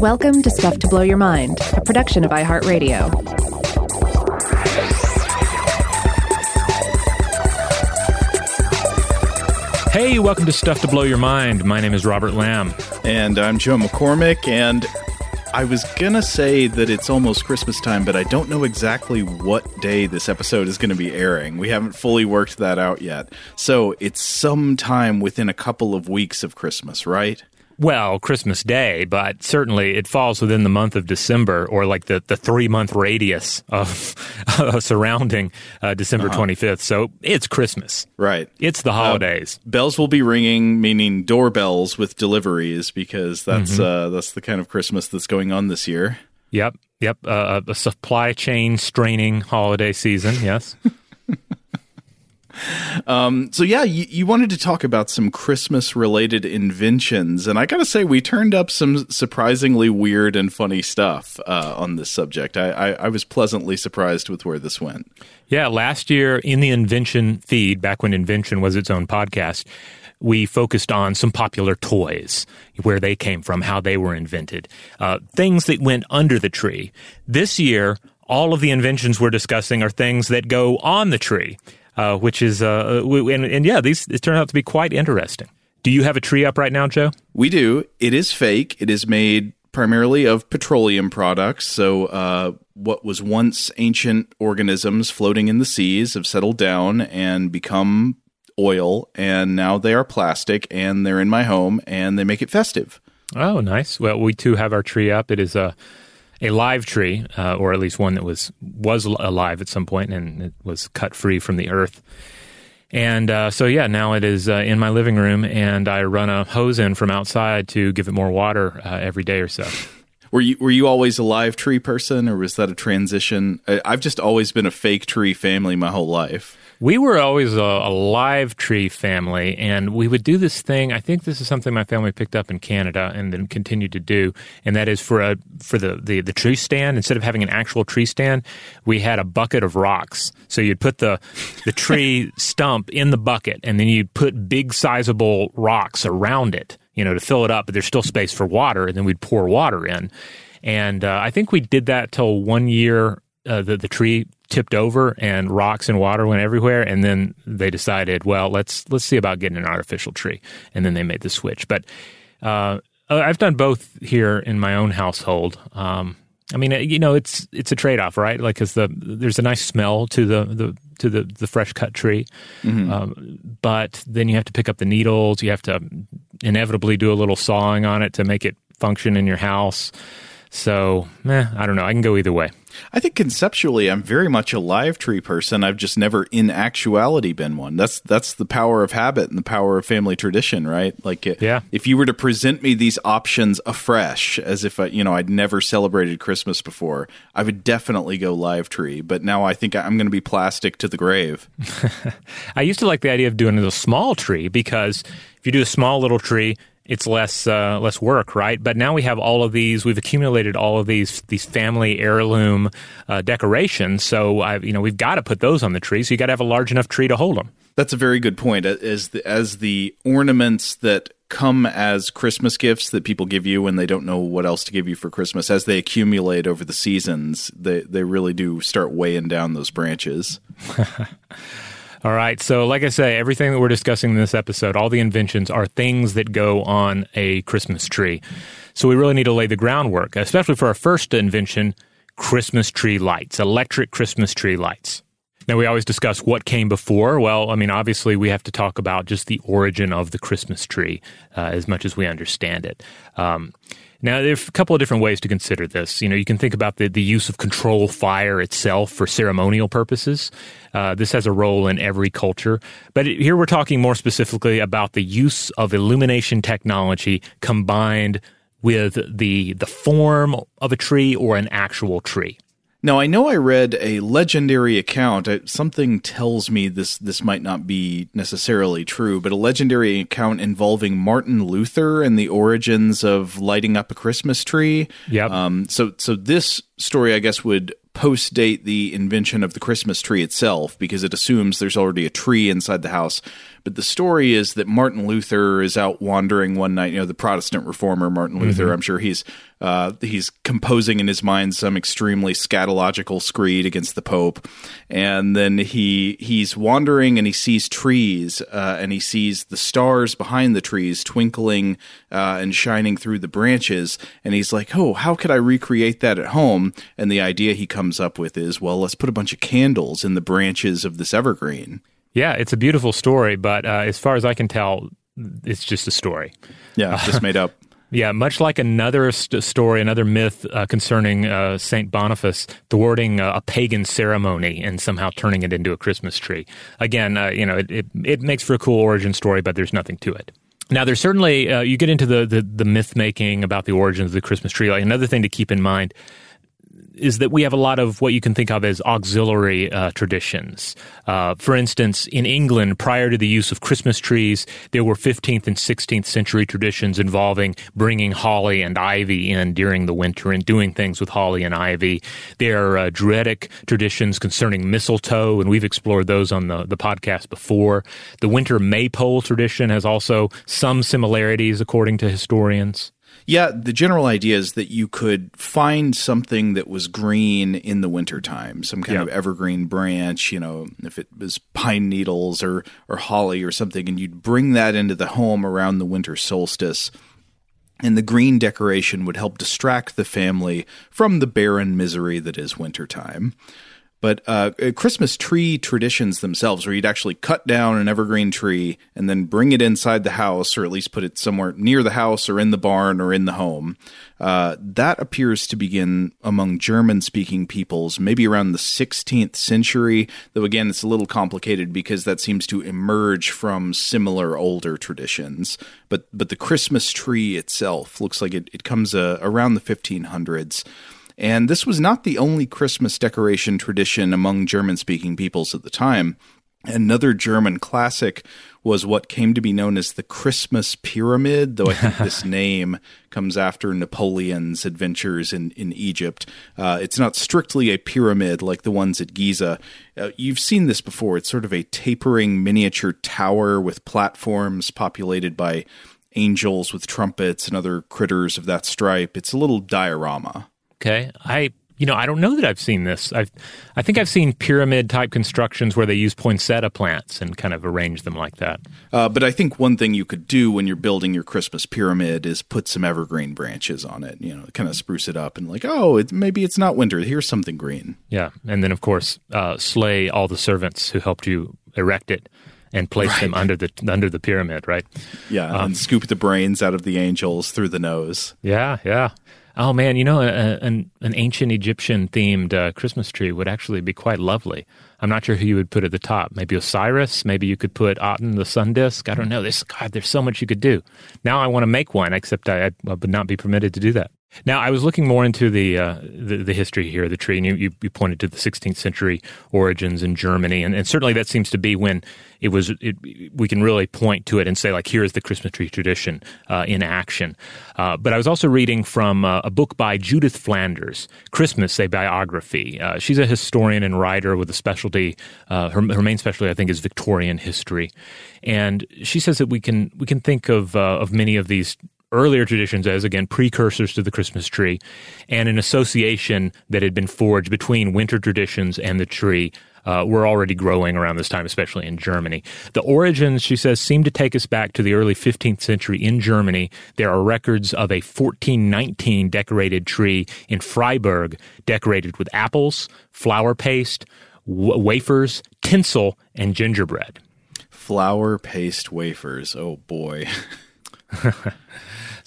Welcome to Stuff to Blow Your Mind, a production of iHeartRadio. Hey, welcome to Stuff to Blow Your Mind. My name is Robert Lamb. And I'm Joe McCormick, and I was gonna say that it's almost Christmas time, but I don't know exactly what day this episode is gonna be airing. We haven't fully worked that out yet. So it's sometime within a couple of weeks of Christmas, right? Well, Christmas Day, but certainly it falls within the month of December or like the, the three month radius of uh, surrounding uh, December uh-huh. 25th. So it's Christmas. Right. It's the holidays. Uh, bells will be ringing, meaning doorbells with deliveries, because that's mm-hmm. uh, that's the kind of Christmas that's going on this year. Yep. Yep. Uh, a supply chain straining holiday season. Yes. Um, so yeah, you, you, wanted to talk about some Christmas related inventions, and I gotta say we turned up some surprisingly weird and funny stuff uh, on this subject. I, I, I, was pleasantly surprised with where this went. Yeah, last year in the Invention feed, back when Invention was its own podcast. We focused on some popular toys, where they came from, how they were invented, uh, things that went under the tree. This year, all of the inventions we're discussing are things that go on the tree uh, which is uh, and, and yeah, these it turned out to be quite interesting. Do you have a tree up right now, Joe? We do. It is fake. It is made primarily of petroleum products. So, uh, what was once ancient organisms floating in the seas have settled down and become oil, and now they are plastic, and they're in my home, and they make it festive. Oh, nice. Well, we too have our tree up. It is a a live tree, uh, or at least one that was was alive at some point and it was cut free from the earth. And uh, so, yeah, now it is uh, in my living room, and I run a hose in from outside to give it more water uh, every day or so. Were you were you always a live tree person, or was that a transition? I've just always been a fake tree family my whole life. We were always a, a, live tree family, and we would do this thing. I think this is something my family picked up in Canada and then continued to do, and that is for a for the, the, the tree stand. Instead of having an actual tree stand, we had a bucket of rocks. So you'd put the the tree stump in the bucket, and then you'd put big, sizable rocks around it, you know, to fill it up. But there's still space for water, and then we'd pour water in. And uh, I think we did that till one year uh, the the tree tipped over and rocks and water went everywhere and then they decided well let's let's see about getting an artificial tree. And then they made the switch. But uh, I've done both here in my own household. Um, I mean you know it's it's a trade off right? Like because the there's a nice smell to the the to the the fresh cut tree. Mm-hmm. um, but then you have to pick up the needles. You have to inevitably do a little sawing on it to make it function in your house. So, eh, I don't know. I can go either way. I think conceptually, I'm very much a live tree person. I've just never, in actuality, been one. That's that's the power of habit and the power of family tradition, right? Like, uh, yeah. if you were to present me these options afresh, as if I, you know I'd never celebrated Christmas before, I would definitely go live tree. But now I think I'm going to be plastic to the grave. I used to like the idea of doing a small tree because if you do a small little tree it's less uh, less work, right? But now we have all of these. We've accumulated all of these these family heirloom uh, decorations. So I, you know, we've got to put those on the tree. So you got to have a large enough tree to hold them. That's a very good point. As the, as the ornaments that come as Christmas gifts that people give you when they don't know what else to give you for Christmas, as they accumulate over the seasons, they they really do start weighing down those branches. All right. So, like I say, everything that we're discussing in this episode, all the inventions are things that go on a Christmas tree. So, we really need to lay the groundwork, especially for our first invention Christmas tree lights, electric Christmas tree lights. Now, we always discuss what came before. Well, I mean, obviously, we have to talk about just the origin of the Christmas tree uh, as much as we understand it. Um, now, there are a couple of different ways to consider this. You know, you can think about the, the use of control fire itself for ceremonial purposes. Uh, this has a role in every culture. But here we're talking more specifically about the use of illumination technology combined with the the form of a tree or an actual tree. Now, I know I read a legendary account. Something tells me this this might not be necessarily true, but a legendary account involving Martin Luther and the origins of lighting up a Christmas tree. Yeah. Um, so, so this story, I guess, would post date the invention of the Christmas tree itself because it assumes there's already a tree inside the house But the story is that Martin Luther is out wandering one night. You know, the Protestant reformer Martin Luther. Mm-hmm. I'm sure he's uh, he's composing in his mind some extremely scatological screed against the Pope, and then he he's wandering and he sees trees uh, and he sees the stars behind the trees twinkling uh, and shining through the branches, and he's like, "Oh, how could I recreate that at home?" And the idea he comes up with is, "Well, let's put a bunch of candles in the branches of this evergreen." Yeah, it's a beautiful story, but uh, as far as I can tell, it's just a story. Yeah, just made up. Yeah, much like another st- story, another myth uh, concerning uh, Saint Boniface thwarting uh, a pagan ceremony and somehow turning it into a Christmas tree. Again, uh, you know, it, it, it makes for a cool origin story, but there's nothing to it. Now, there's certainly uh, you get into the, the the myth making about the origins of the Christmas tree. Like another thing to keep in mind is that we have a lot of what you can think of as auxiliary uh, traditions. Uh, for instance, in England, prior to the use of Christmas trees, there were 15th and 16th century traditions involving bringing holly and ivy in during the winter and doing things with holly and ivy. There are uh, Druidic traditions concerning mistletoe, and we've explored those on the, the podcast before. The winter maypole tradition has also some similarities, according to historians. Yeah, the general idea is that you could find something that was green in the wintertime, some kind of evergreen branch, you know, if it was pine needles or, or holly or something, and you'd bring that into the home around the winter solstice. And the green decoration would help distract the family from the barren misery that is wintertime. But uh, uh, Christmas tree traditions themselves, where you'd actually cut down an evergreen tree and then bring it inside the house, or at least put it somewhere near the house, or in the barn, or in the home, uh, that appears to begin among German speaking peoples maybe around the 16th century. Though, again, it's a little complicated because that seems to emerge from similar older traditions. But, but the Christmas tree itself looks like it, it comes uh, around the 1500s. And this was not the only Christmas decoration tradition among German speaking peoples at the time. Another German classic was what came to be known as the Christmas Pyramid, though I think this name comes after Napoleon's adventures in, in Egypt. Uh, it's not strictly a pyramid like the ones at Giza. Uh, you've seen this before. It's sort of a tapering miniature tower with platforms populated by angels with trumpets and other critters of that stripe. It's a little diorama. Okay. I you know, I don't know that I've seen this. I've, I think I've seen pyramid type constructions where they use poinsettia plants and kind of arrange them like that. Uh, but I think one thing you could do when you're building your Christmas pyramid is put some evergreen branches on it. You know, kind of spruce it up and like, oh, it, maybe it's not winter. Here's something green. Yeah, and then of course, uh, slay all the servants who helped you erect it and place right. them under the under the pyramid, right? Yeah, um, and scoop the brains out of the angels through the nose. Yeah, yeah. Oh man, you know, a, an an ancient Egyptian themed uh, Christmas tree would actually be quite lovely. I'm not sure who you would put at the top. Maybe Osiris. Maybe you could put Aten, the sun disk. I don't know. There's God. There's so much you could do. Now I want to make one, except I, I would not be permitted to do that. Now, I was looking more into the, uh, the, the history here of the tree, and you, you, pointed to the 16th century origins in Germany, and, and certainly that seems to be when it was. It, we can really point to it and say, like, here is the Christmas tree tradition uh, in action. Uh, but I was also reading from uh, a book by Judith Flanders, Christmas: A Biography. Uh, she's a historian and writer with a specialty. Uh, her, her main specialty, I think, is Victorian history, and she says that we can we can think of of many of these earlier traditions as, again, precursors to the Christmas tree, and an association that had been forged between winter traditions and the tree uh, were already growing around this time, especially in Germany. The origins, she says, seem to take us back to the early 15th century in Germany. There are records of a 1419 decorated tree in Freiburg, decorated with apples, flour paste, w- wafers, tinsel, and gingerbread. Flour paste wafers. Oh boy.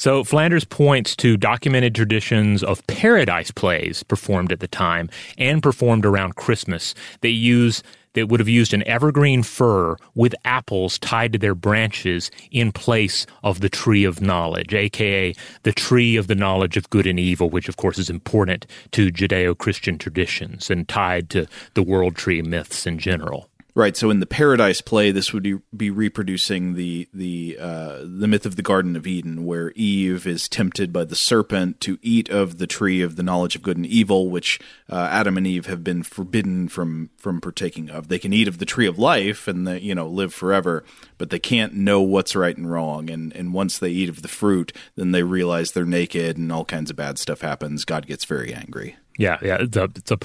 So Flanders points to documented traditions of paradise plays performed at the time and performed around Christmas. They use that would have used an evergreen fir with apples tied to their branches in place of the tree of knowledge, aka the tree of the knowledge of good and evil, which of course is important to Judeo Christian traditions and tied to the world tree myths in general. Right. So in the Paradise play, this would be, reproducing the the uh, the myth of the Garden of Eden, where Eve is tempted by the serpent to eat of the tree of the knowledge of good and evil, which uh, Adam and Eve have been forbidden from from partaking of. They can eat of the tree of life and the, you know live forever, but they can't know what's right and wrong. And and once they eat of the fruit, then they realize they're naked, and all kinds of bad stuff happens. God gets very angry. Yeah, yeah, it's a it's a,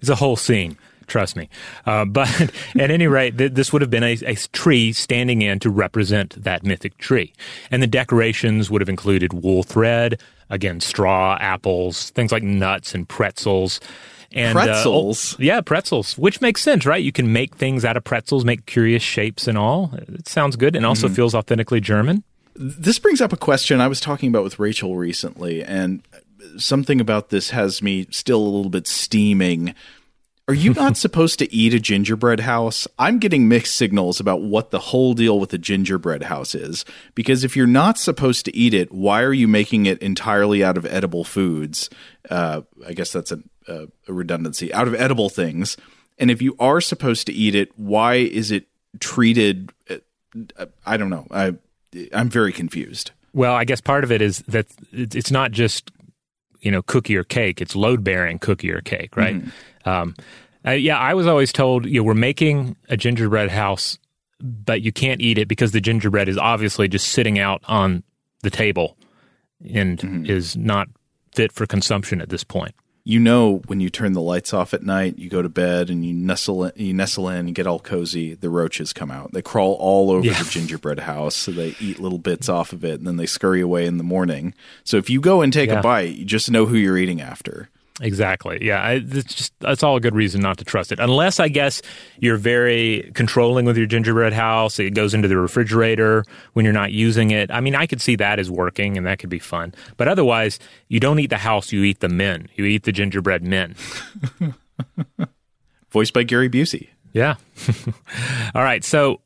it's a whole scene. Trust me. Uh, but at any rate, th- this would have been a, a, tree standing in to represent that mythic tree. And the decorations would have included wool thread, again, straw, apples, things like nuts and pretzels. And, pretzels? Uh, oh, yeah, pretzels, which makes sense, right? You can make things out of pretzels, make curious shapes and all. It sounds good and also mm-hmm. feels authentically German. This brings up a question I was talking about with Rachel recently, and something about this has me still a little bit steaming are you not supposed to eat a gingerbread house? I'm getting mixed signals about what the whole deal with the gingerbread house is. Because if you're not supposed to eat it, why are you making it entirely out of edible foods? Uh, I guess that's a, a, a redundancy out of edible things. And if you are supposed to eat it, why is it treated? Uh, I don't know. I I'm very confused. Well, I guess part of it is that it's not just you know cookie or cake; it's load bearing cookie or cake, right? Mm-hmm. Um, uh, yeah, I was always told you know, we're making a gingerbread house, but you can't eat it because the gingerbread is obviously just sitting out on the table and mm-hmm. is not fit for consumption at this point. You know, when you turn the lights off at night, you go to bed and you nestle in, you nestle in, you get all cozy. The roaches come out. They crawl all over yeah. the gingerbread house, so they eat little bits off of it, and then they scurry away in the morning. So if you go and take yeah. a bite, you just know who you're eating after. Exactly. Yeah, I, it's just that's all a good reason not to trust it. Unless I guess you're very controlling with your gingerbread house. It goes into the refrigerator when you're not using it. I mean, I could see that as working, and that could be fun. But otherwise, you don't eat the house; you eat the men. You eat the gingerbread men. Voiced by Gary Busey. Yeah. all right. So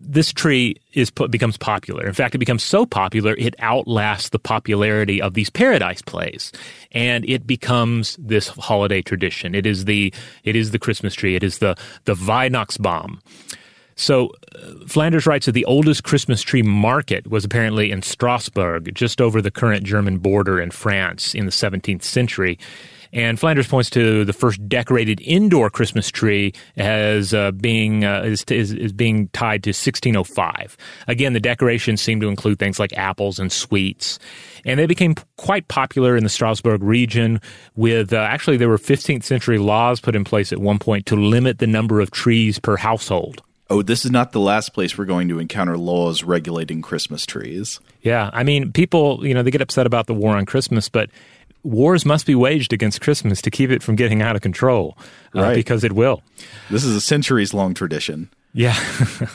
this tree is becomes popular. In fact, it becomes so popular it outlasts the popularity of these paradise plays, and it becomes this holiday tradition. It is the it is the Christmas tree. It is the the Weihnachtsbaum. So uh, Flanders writes that the oldest Christmas tree market was apparently in Strasbourg, just over the current German border in France in the 17th century. And Flanders points to the first decorated indoor Christmas tree as uh, being uh, is, is, is, being tied to 1605. Again, the decorations seem to include things like apples and sweets, and they became quite popular in the Strasbourg region. With uh, actually, there were 15th century laws put in place at one point to limit the number of trees per household. Oh, this is not the last place we're going to encounter laws regulating Christmas trees. Yeah, I mean, people, you know, they get upset about the war on Christmas, but wars must be waged against Christmas to keep it from getting out of control, uh, right. because it will. This is a centuries long tradition. Yeah.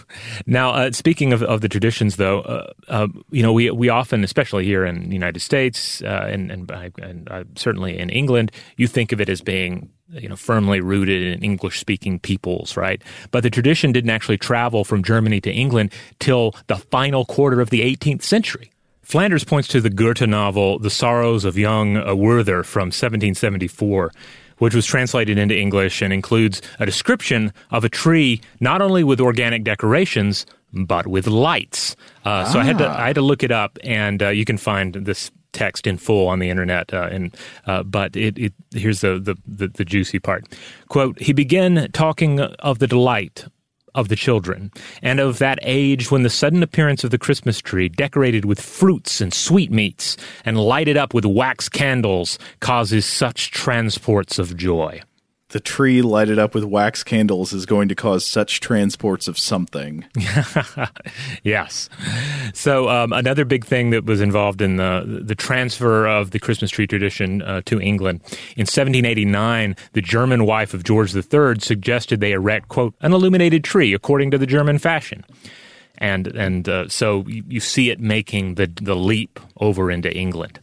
now, uh, speaking of, of the traditions, though, uh, uh, you know, we we often, especially here in the United States uh, and and, and uh, certainly in England, you think of it as being you know firmly rooted in English speaking peoples, right? But the tradition didn't actually travel from Germany to England till the final quarter of the 18th century. Flanders points to the Goethe novel The Sorrows of Young Werther from 1774, which was translated into English and includes a description of a tree not only with organic decorations but with lights. Uh, ah. So I had to I had to look it up, and uh, you can find this text in full on the internet. Uh, and uh, but it, it here's the, the, the the juicy part. Quote: He began talking of the delight of the children, and of that age when the sudden appearance of the Christmas tree, decorated with fruits and sweetmeats, and lighted up with wax candles, causes such transports of joy the tree lighted up with wax candles is going to cause such transports of something. yes. So um, another big thing that was involved in the the transfer of the Christmas tree tradition uh, to England in 1789, the German wife of George III suggested they erect quote an illuminated tree according to the German fashion. And and uh, so you, you see it making the the leap over into England.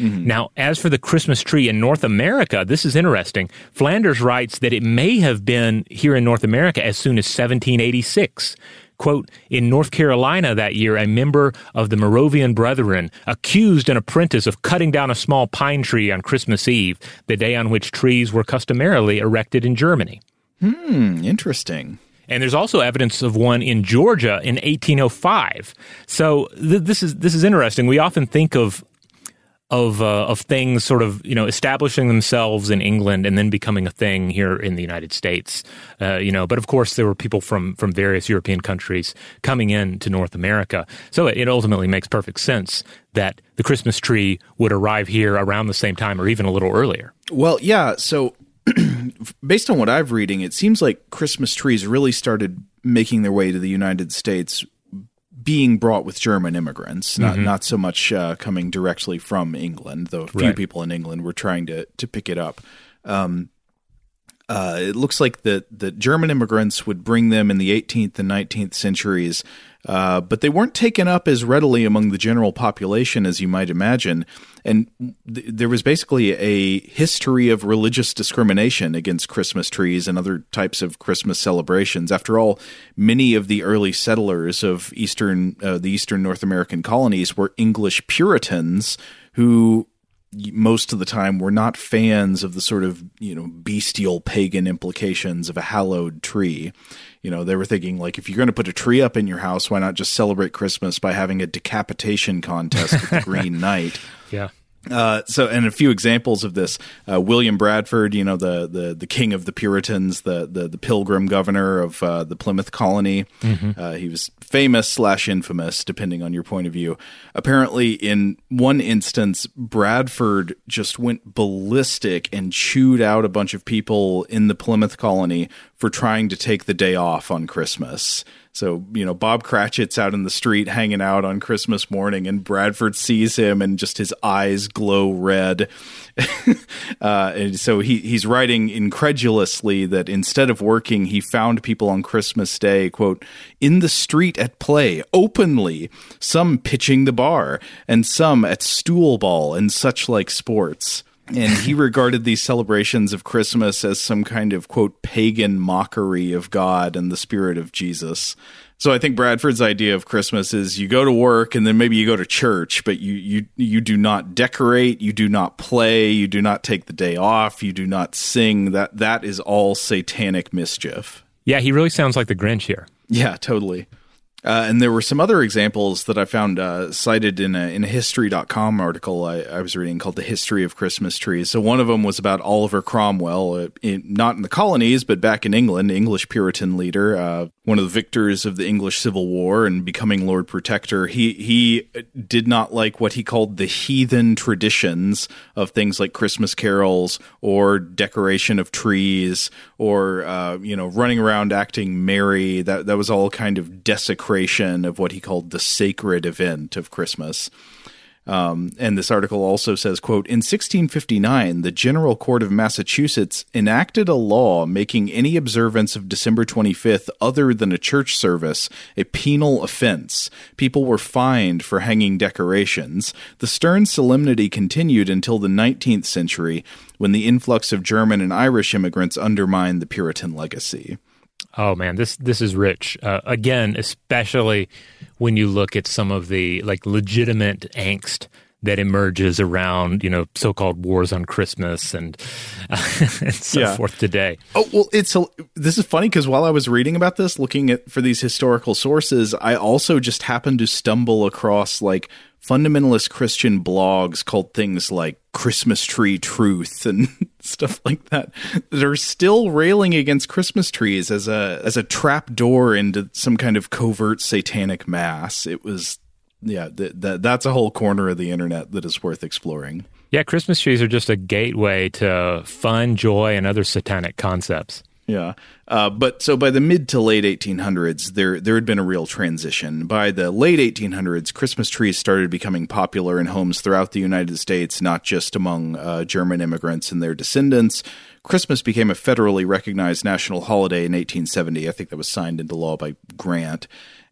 Mm-hmm. Now, as for the Christmas tree in North America, this is interesting. Flanders writes that it may have been here in North America as soon as 1786. Quote, in North Carolina that year, a member of the Moravian Brethren accused an apprentice of cutting down a small pine tree on Christmas Eve, the day on which trees were customarily erected in Germany. Hmm, interesting. And there's also evidence of one in Georgia in 1805. So th- this is this is interesting. We often think of of uh, of things sort of you know establishing themselves in England and then becoming a thing here in the United States. Uh, you know, but of course there were people from from various European countries coming in to North America. So it, it ultimately makes perfect sense that the Christmas tree would arrive here around the same time or even a little earlier. Well, yeah. So based on what I've reading, it seems like Christmas trees really started making their way to the United States being brought with German immigrants, not mm-hmm. not so much uh, coming directly from England, though a few right. people in England were trying to to pick it up. Um, uh, it looks like the the German immigrants would bring them in the 18th and 19th centuries uh, but they weren't taken up as readily among the general population as you might imagine. And th- there was basically a history of religious discrimination against Christmas trees and other types of Christmas celebrations. After all, many of the early settlers of eastern uh, the eastern North American colonies were English Puritans who most of the time were not fans of the sort of you know bestial pagan implications of a hallowed tree. You know they were thinking like if you're going to put a tree up in your house why not just celebrate christmas by having a decapitation contest with the green knight? Yeah uh, so, and a few examples of this: uh, William Bradford, you know, the, the the king of the Puritans, the the, the Pilgrim governor of uh, the Plymouth colony. Mm-hmm. Uh, he was famous slash infamous, depending on your point of view. Apparently, in one instance, Bradford just went ballistic and chewed out a bunch of people in the Plymouth colony for trying to take the day off on Christmas. So, you know, Bob Cratchit's out in the street hanging out on Christmas morning, and Bradford sees him and just his eyes glow red. uh, and so he, he's writing incredulously that instead of working, he found people on Christmas Day, quote, in the street at play, openly, some pitching the bar, and some at stool ball and such like sports and he regarded these celebrations of Christmas as some kind of quote pagan mockery of God and the spirit of Jesus. So I think Bradford's idea of Christmas is you go to work and then maybe you go to church, but you you you do not decorate, you do not play, you do not take the day off, you do not sing. That that is all satanic mischief. Yeah, he really sounds like the Grinch here. Yeah, totally. Uh, and there were some other examples that I found uh, cited in a, in a History.com article I, I, was reading called The History of Christmas Trees. So one of them was about Oliver Cromwell, uh, in, not in the colonies, but back in England, English Puritan leader, uh, one of the victors of the English Civil War and becoming Lord Protector. He, he did not like what he called the heathen traditions of things like Christmas carols or decoration of trees or, uh, you know, running around acting merry. That, that was all kind of desecration desecration of what he called the sacred event of Christmas. Um, and this article also says, quote, in 1659, the General Court of Massachusetts enacted a law making any observance of December 25th other than a church service a penal offense. People were fined for hanging decorations. The stern solemnity continued until the 19th century when the influx of German and Irish immigrants undermined the Puritan legacy. Oh man, this this is rich. Uh, again, especially when you look at some of the like legitimate angst that emerges around you know so-called wars on Christmas and, uh, and so yeah. forth today. Oh well, it's a, this is funny because while I was reading about this, looking at for these historical sources, I also just happened to stumble across like fundamentalist Christian blogs called things like Christmas Tree Truth and stuff like that are still railing against Christmas trees as a as a trap door into some kind of covert satanic mass. It was yeah, th- th- that's a whole corner of the internet that is worth exploring. Yeah, Christmas trees are just a gateway to fun, joy, and other satanic concepts. Yeah. Uh, but so by the mid to late 1800s, there there had been a real transition. By the late 1800s, Christmas trees started becoming popular in homes throughout the United States, not just among uh, German immigrants and their descendants. Christmas became a federally recognized national holiday in 1870. I think that was signed into law by Grant.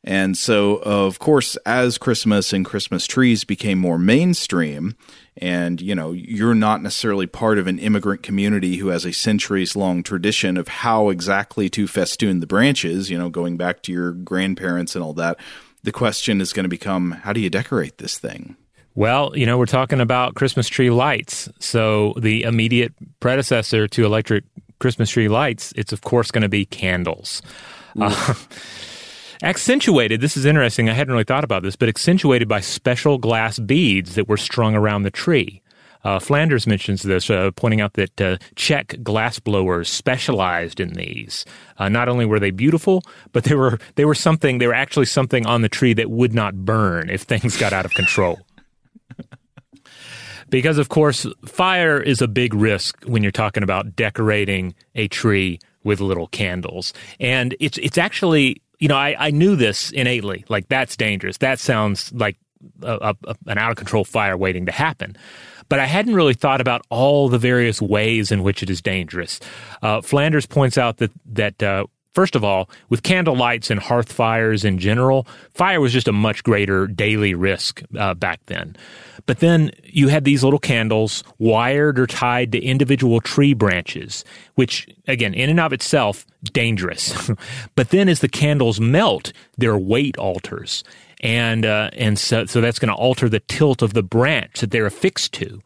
And so, of course, as Christmas and Christmas trees became more mainstream, and you know, you're not necessarily part of an immigrant community who has a centuries long tradition of how exactly to festoon the branches, you know, going back to your grandparents and all that. The question is going to become how do you decorate this thing? Well, you know, we're talking about Christmas tree lights. So, the immediate predecessor to electric Christmas tree lights, it's of course going to be candles. Uh, accentuated, this is interesting. I hadn't really thought about this, but accentuated by special glass beads that were strung around the tree. Uh, Flanders mentions this, uh, pointing out that uh, Czech glassblowers specialized in these. Uh, not only were they beautiful, but they were they were something. They were actually something on the tree that would not burn if things got out of control. because of course, fire is a big risk when you're talking about decorating a tree with little candles, and it's it's actually you know I, I knew this innately. Like that's dangerous. That sounds like a, a, an out of control fire waiting to happen but I hadn't really thought about all the various ways in which it is dangerous. Uh, Flanders points out that that uh, First of all, with candle lights and hearth fires in general, fire was just a much greater daily risk uh, back then. But then you had these little candles wired or tied to individual tree branches, which, again, in and of itself, dangerous. but then as the candles melt, their weight alters and uh, and so so that's going to alter the tilt of the branch that they're affixed to.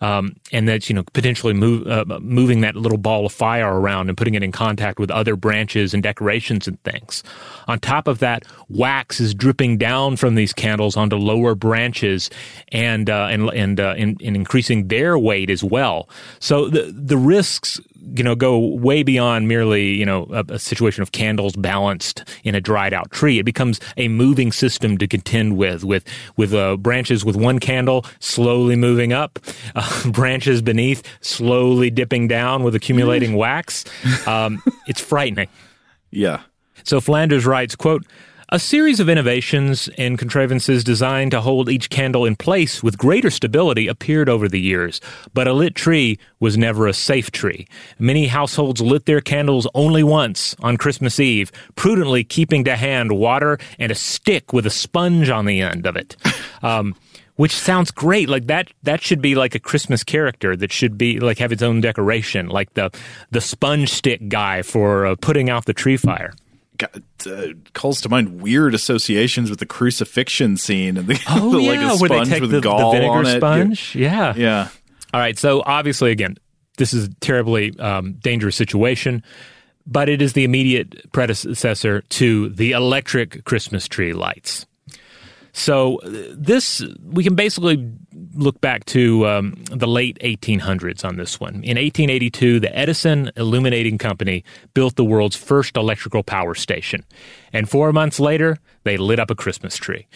Um, and that's you know potentially move, uh, moving that little ball of fire around and putting it in contact with other branches and decorations and things. On top of that, wax is dripping down from these candles onto lower branches and uh, and and, uh, and, and increasing their weight as well. So the the risks you know go way beyond merely you know a, a, situation of candles balanced in a dried out tree. It becomes a moving system to contend with with with uh, branches with one candle slowly moving up, uh, branches beneath slowly dipping down with accumulating wax. Um, it's frightening. Yeah. So Flanders writes, quote, a series of innovations and contrivances designed to hold each candle in place with greater stability appeared over the years, but a lit tree was never a safe tree. Many households lit their candles only once on Christmas Eve, prudently keeping to hand water and a stick with a sponge on the end of it. Um, which sounds great. Like that, that should be like a Christmas character that should be like have its own decoration, like the the sponge stick guy for uh, putting out the tree fire uh, calls to mind weird associations with the crucifixion scene and the, oh, the, yeah, like where they take the, the, vinegar sponge. Yeah, yeah. All right. So obviously, again, this is a terribly um, dangerous situation, but it is the immediate predecessor to the electric Christmas tree lights. So this we can basically look back to um, the late 1800s on this one. In 1882, the Edison Illuminating Company built the world's first electrical power station, and four months later, they lit up a Christmas tree.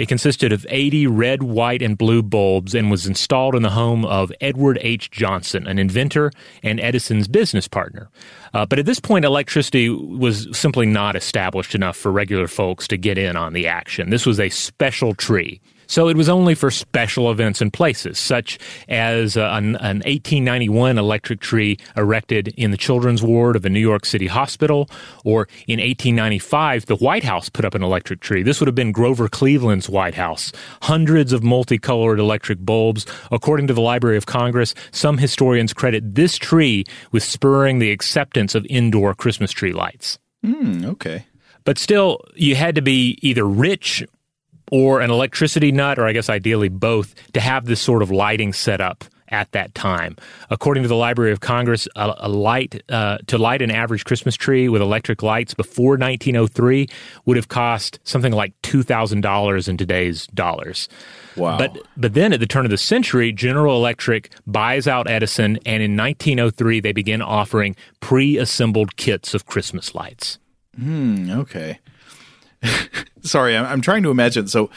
It consisted of 80 red, white, and blue bulbs and was installed in the home of Edward H. Johnson, an inventor and Edison's business partner. Uh, but at this point, electricity was simply not established enough for regular folks to get in on the action. This was a special tree. So it was only for special events and places, such as uh, an, an 1891 electric tree erected in the children's ward of a New York City hospital, or in 1895, the White House put up an electric tree. This would have been Grover Cleveland's White House. Hundreds of multicolored electric bulbs. According to the Library of Congress, some historians credit this tree with spurring the acceptance of indoor Christmas tree lights. Mm, okay. But still, you had to be either rich or an electricity nut, or I guess ideally both, to have this sort of lighting set up at that time. According to the Library of Congress, a, a light uh, to light an average Christmas tree with electric lights before 1903 would have cost something like two thousand dollars in today's dollars. Wow! But but then at the turn of the century, General Electric buys out Edison, and in 1903 they begin offering pre-assembled kits of Christmas lights. Hmm. Okay. sorry, I'm, I'm trying to imagine. So,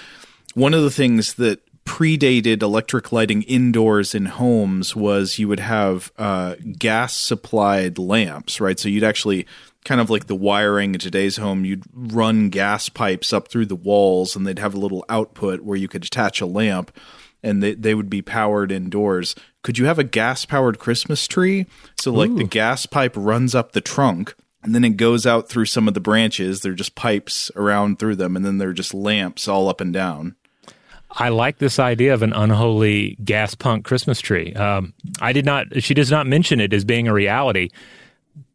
one of the things that predated electric lighting indoors in homes was you would have uh, gas supplied lamps, right? So you'd actually kind of like the wiring in today's home, you'd run gas pipes up through the walls and they'd have a little output where you could attach a lamp and they, they would be powered indoors. Could you have a gas powered Christmas tree? So, like Ooh. the gas pipe runs up the trunk and then it goes out through some of the branches. They're just pipes around through them, and then they're just lamps all up and down. I like this idea of an unholy gas punk Christmas tree. Um, I did not. She does not mention it as being a reality,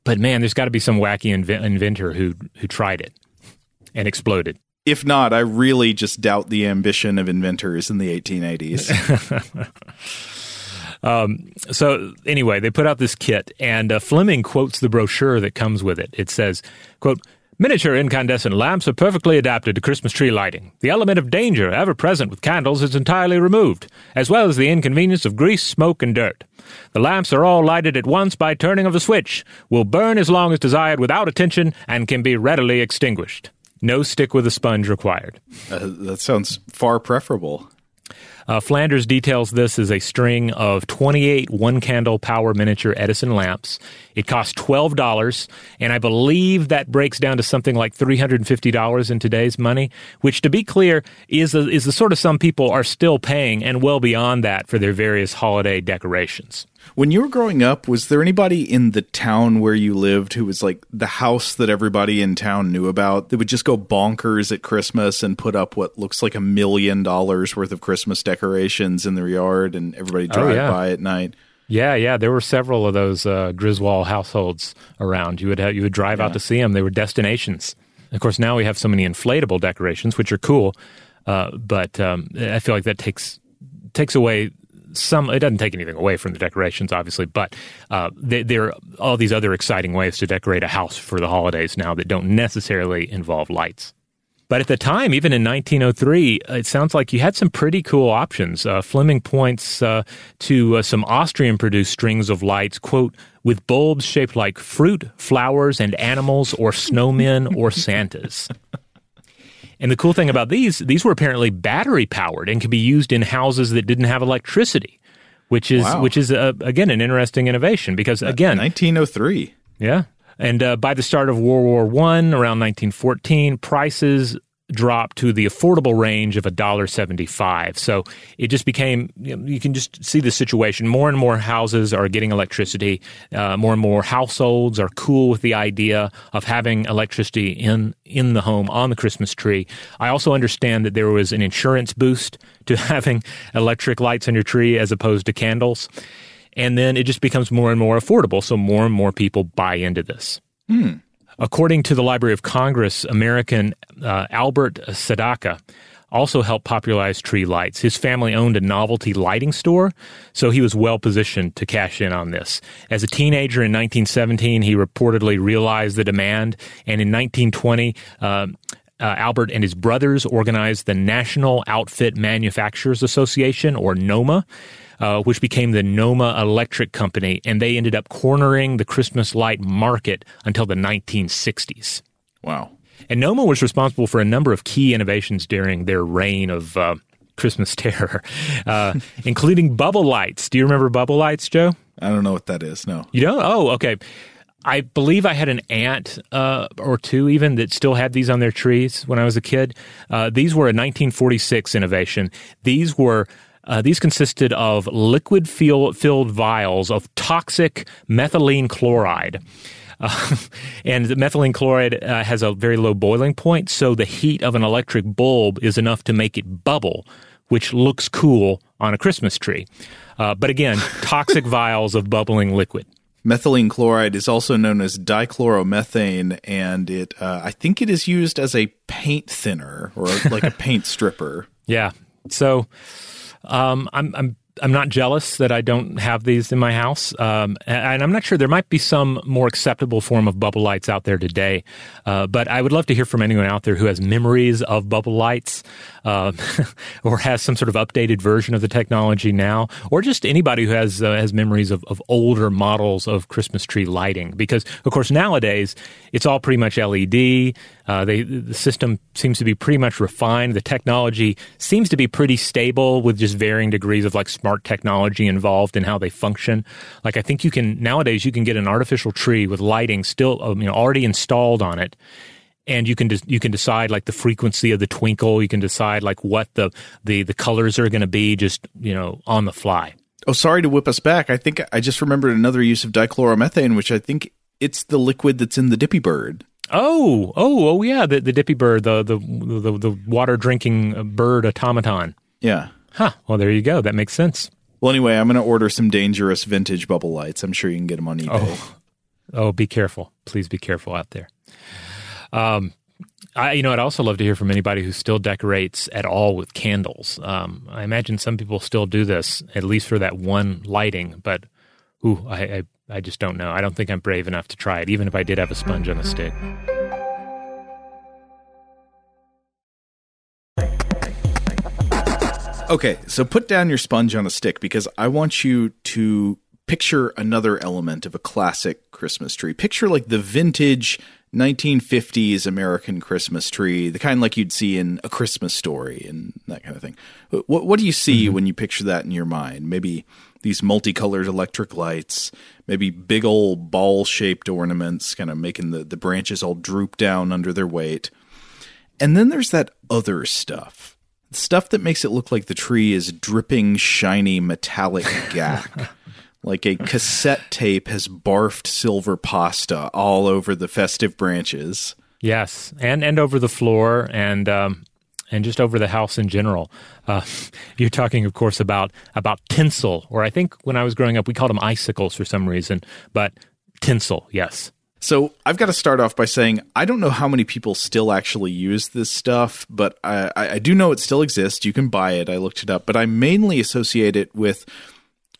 but man, there's got to be some wacky inv- inventor who who tried it and exploded. If not, I really just doubt the ambition of inventors in the 1880s. Um, so anyway, they put out this kit, and uh, Fleming quotes the brochure that comes with it. It says, "quote." Miniature incandescent lamps are perfectly adapted to Christmas tree lighting. The element of danger ever present with candles is entirely removed, as well as the inconvenience of grease, smoke, and dirt. The lamps are all lighted at once by turning of a switch, will burn as long as desired without attention, and can be readily extinguished. No stick with a sponge required. Uh, that sounds far preferable. Uh, Flanders details this as a string of 28 one candle power miniature Edison lamps. It costs $12, and I believe that breaks down to something like $350 in today's money, which, to be clear, is, a, is the sort of some people are still paying and well beyond that for their various holiday decorations. When you were growing up, was there anybody in the town where you lived who was like the house that everybody in town knew about that would just go bonkers at Christmas and put up what looks like a million dollars worth of Christmas decorations in their yard and everybody drive oh, yeah. by at night? Yeah, yeah, there were several of those uh, Griswold households around. You would have, you would drive yeah. out to see them. They were destinations. Of course, now we have so many inflatable decorations, which are cool, uh, but um, I feel like that takes takes away some it doesn't take anything away from the decorations obviously but uh, they, there are all these other exciting ways to decorate a house for the holidays now that don't necessarily involve lights but at the time, even in 1903, it sounds like you had some pretty cool options. Uh, Fleming points uh, to uh, some Austrian produced strings of lights, quote, with bulbs shaped like fruit, flowers, and animals, or snowmen, or Santas. And the cool thing about these, these were apparently battery powered and could be used in houses that didn't have electricity, which is wow. which is uh, again an interesting innovation because again, 1903. Yeah. And uh, by the start of World War One, around 1914, prices dropped to the affordable range of $1.75. So it just became, you, know, you, can just see the situation. More and more houses are getting electricity. Uh, more and more households are cool with the idea of having electricity in, in the home on the Christmas tree. I also understand that there was an insurance boost to having electric lights on your tree as opposed to candles. And then it just becomes more and more affordable. So more and more people buy into this. Hmm. According to the Library of Congress, American uh, Albert Sadacca also helped popularize tree lights. His family owned a novelty lighting store, so he was well positioned to cash in on this. As a teenager in 1917, he reportedly realized the demand, and in 1920, uh, uh, Albert and his brothers organized the National Outfit Manufacturers Association, or NOMA uh, which became the Noma Electric Company, and they ended up cornering the Christmas light market until the 1960s. Wow. And Noma was responsible for a number of key innovations during their reign of uh, Christmas terror, uh, including bubble lights. Do you remember bubble lights, Joe? I don't know what that is. No. You don't? Oh, okay. I believe I had an aunt uh, or two even that still had these on their trees when I was a kid. Uh, these were a 1946 innovation. These were uh, these consisted of liquid filled vials of toxic methylene chloride. Uh, and the methylene chloride uh, has a very low boiling point, so the heat of an electric bulb is enough to make it bubble, which looks cool on a Christmas tree. Uh, but again, toxic vials of bubbling liquid. Methylene chloride is also known as dichloromethane, and it uh, I think it is used as a paint thinner or like a paint stripper. Yeah. So um, I'm, I'm I'm not jealous that I don't have these in my house, um, and I'm not sure there might be some more acceptable form of bubble lights out there today. Uh, but I would love to hear from anyone out there who has memories of bubble lights, uh, or has some sort of updated version of the technology now, or just anybody who has uh, has memories of, of older models of Christmas tree lighting. Because of course nowadays it's all pretty much LED. Uh, they, the system seems to be pretty much refined. The technology seems to be pretty stable with just varying degrees of like smart technology involved in how they function. Like I think you can nowadays you can get an artificial tree with lighting still um, you know already installed on it and you can de- you can decide like the frequency of the twinkle. You can decide like what the the the colors are going to be just you know on the fly. Oh, sorry to whip us back. I think I just remembered another use of dichloromethane, which I think it's the liquid that's in the Dippy Bird. Oh, oh, oh, yeah, the the Dippy Bird, the the the, the water drinking uh, bird automaton. Yeah. Huh. Well, there you go. That makes sense. Well, anyway, I'm going to order some dangerous vintage bubble lights. I'm sure you can get them on eBay. Oh, oh be careful. Please be careful out there. Um, I, you know, I'd also love to hear from anybody who still decorates at all with candles. Um, I imagine some people still do this, at least for that one lighting. But, ooh, I, I, I just don't know. I don't think I'm brave enough to try it, even if I did have a sponge on a stick. Okay, so put down your sponge on a stick because I want you to picture another element of a classic Christmas tree. Picture like the vintage 1950s American Christmas tree, the kind like you'd see in A Christmas Story and that kind of thing. What, what do you see mm-hmm. when you picture that in your mind? Maybe these multicolored electric lights, maybe big old ball shaped ornaments, kind of making the, the branches all droop down under their weight. And then there's that other stuff Stuff that makes it look like the tree is dripping shiny metallic gack. Like a cassette tape has barfed silver pasta all over the festive branches. Yes, and and over the floor and um, and just over the house in general. Uh, you're talking, of course, about about tinsel, or I think when I was growing up, we called them icicles for some reason, but tinsel, yes. So I've got to start off by saying I don't know how many people still actually use this stuff, but I, I do know it still exists. You can buy it. I looked it up, but I mainly associate it with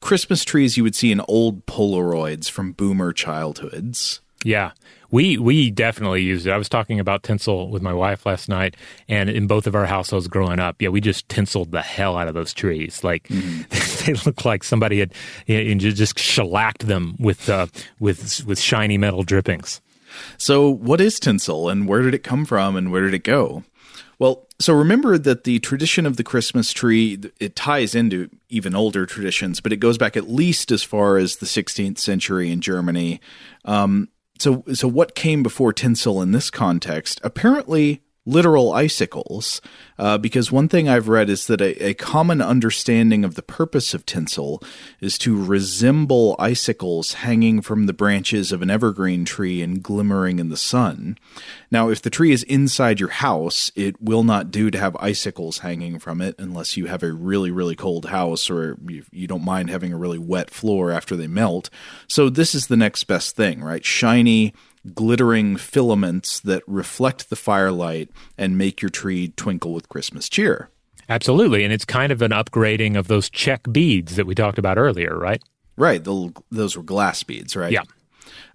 Christmas trees you would see in old Polaroids from boomer childhoods. Yeah. We we definitely used it. I was talking about tinsel with my wife last night, and in both of our households growing up, yeah, we just tinseled the hell out of those trees. Like mm-hmm. they looked like somebody had you know, just shellacked them with uh, with with shiny metal drippings. So, what is tinsel, and where did it come from, and where did it go? Well, so remember that the tradition of the Christmas tree it ties into even older traditions, but it goes back at least as far as the 16th century in Germany. Um, so so what came before tinsel in this context? Apparently literal icicles, uh, because one thing I've read is that a, a, common understanding of the purpose of tinsel is to resemble icicles hanging from the branches of an evergreen tree and glimmering in the sun. Now, if the tree is inside your house, it will not do to have icicles hanging from it unless you have a really, really cold house or you, you don't mind having a really wet floor after they melt. So, this is the next best thing, right? Shiny, glittering filaments that reflect the firelight and make your tree twinkle with Christmas cheer. Absolutely. And it's kind of an upgrading of those Czech beads that we talked about earlier, right? Right. The, those were glass beads, right? Yeah.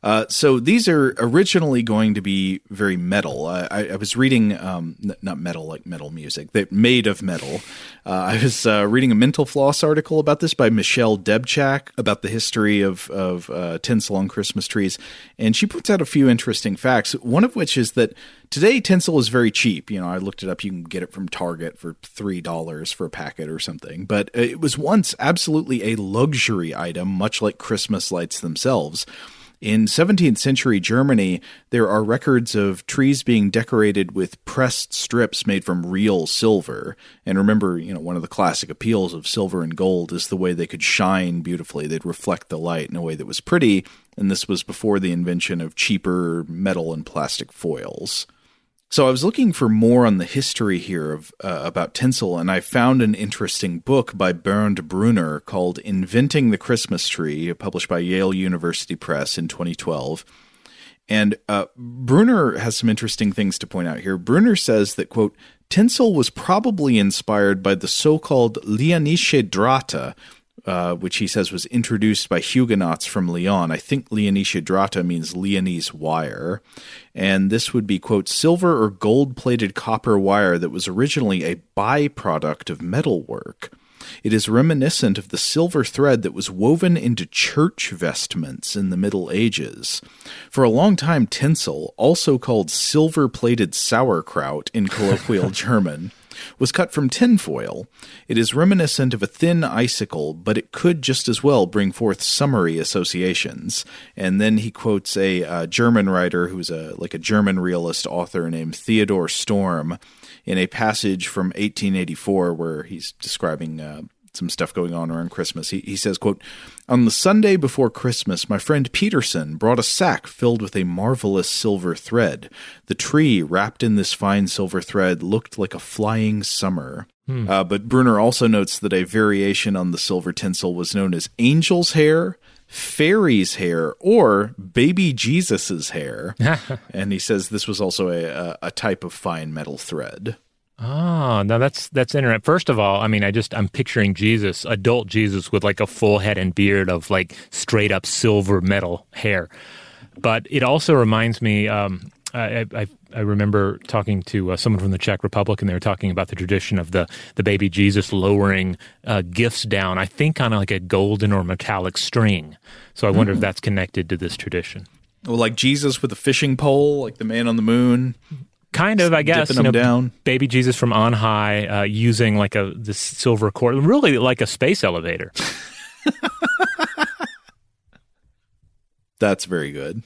Uh, so these are originally going to be very metal. I, I, was reading, um, n- not metal like metal music, they made of metal. Uh, I was uh, reading a Mental Floss article about this by Michele Debczak about the history of, of uh, tinsel on Christmas trees. And she puts out a few interesting facts, one of which is that today tinsel is very cheap. You know, I looked it up. You can get it from Target for $3 for a packet or something. But it was once absolutely a luxury item, much like Christmas lights themselves. In 17th century Germany, there are records of trees being decorated with pressed strips made from real silver. And remember, you know, one of the classic appeals of silver and gold is the way they could shine beautifully. They'd reflect the light in a way that was pretty, and this was before the invention of cheaper metal and plastic foils. So I was looking for more on the history here of uh, about tinsel, and I found an interesting book by Bernd Brunner called "Inventing the Christmas Tree," published by Yale University Press in 2012. And uh, Brunner has some interesting things to point out here. Brunner says that quote tinsel was probably inspired by the so-called Leonische Drähte, uh, which he says was introduced by Huguenots from Lyon. I think Leonische Drähte means Lyonese wire. And this would be, quote, silver or gold plated copper wire that was originally a byproduct of metalwork. It is reminiscent of the silver thread that was woven into church vestments in the Middle Ages. For a long time, tinsel, also called silver plated sauerkraut in colloquial German, was cut from tinfoil. It is reminiscent of a thin icicle, but it could just as well bring forth summery associations. And then he quotes a uh, German writer who's a like a German realist author named Theodor Storm in a passage from 1884 where he's describing uh, some stuff going on around Christmas. He, he says, quote, On the Sunday before Christmas, my friend Peterson brought a sack filled with a marvelous silver thread. The tree, wrapped in this fine silver thread, looked like a flying summer. Hmm. Uh, but Brunner also notes that a variation on the silver tinsel was known as angel's hair, fairy's hair, or baby Jesus's hair. and he says this was also a, a, a type of fine metal thread. Oh, now that's that's interesting. First of all, I mean, I just I'm picturing Jesus, adult Jesus, with like a full head and beard of like straight up silver metal hair. But it also reminds me. Um, I, I, I remember talking to uh, someone from the Czech Republic, and they were talking about the tradition of the the baby Jesus lowering uh, gifts down. I think on like a golden or metallic string. So I wonder mm-hmm. if that's connected to this tradition. Well, like Jesus with a fishing pole, like the man on the moon. Kind of, I guess. Dipping you know, down. Baby Jesus from on high, uh, using like a this silver cord, really like a space elevator. That's very good.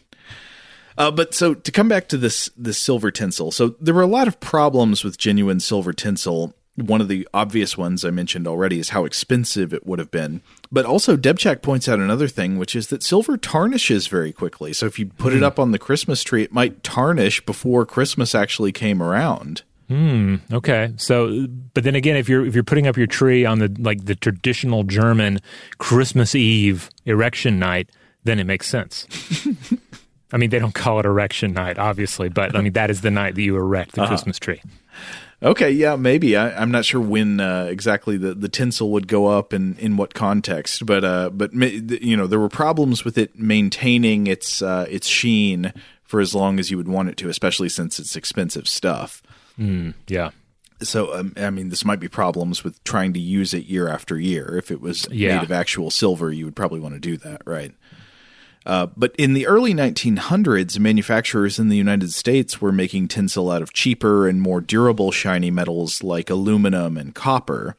Uh, but so to come back to this this silver tinsel, so there were a lot of problems with genuine silver tinsel. One of the obvious ones I mentioned already is how expensive it would have been. But also, Debczak points out another thing, which is that silver tarnishes very quickly. So if you put mm. it hmm. up on the Christmas tree, it might tarnish before Christmas actually came around. Hmm. Okay. So, but then again, if you're if you're putting up your tree on the like the traditional German Christmas Eve erection night, then it makes sense. I mean, they don't call it erection night, obviously, but I mean that is the night that you erect the uh-huh. Christmas tree. Okay, yeah, maybe. I, am not sure when uh, exactly the, the tinsel would go up and in what context, but uh, but you know there were problems with it maintaining its uh, its sheen for as long as you would want it to, especially since it's expensive stuff. Mm, yeah. So um, I mean, this might be problems with trying to use it year after year. If it was yeah. made of actual silver, you would probably want to do that, right? Uh, but in the early 1900s, manufacturers in the United States were making tinsel out of cheaper and more durable shiny metals like aluminum and copper.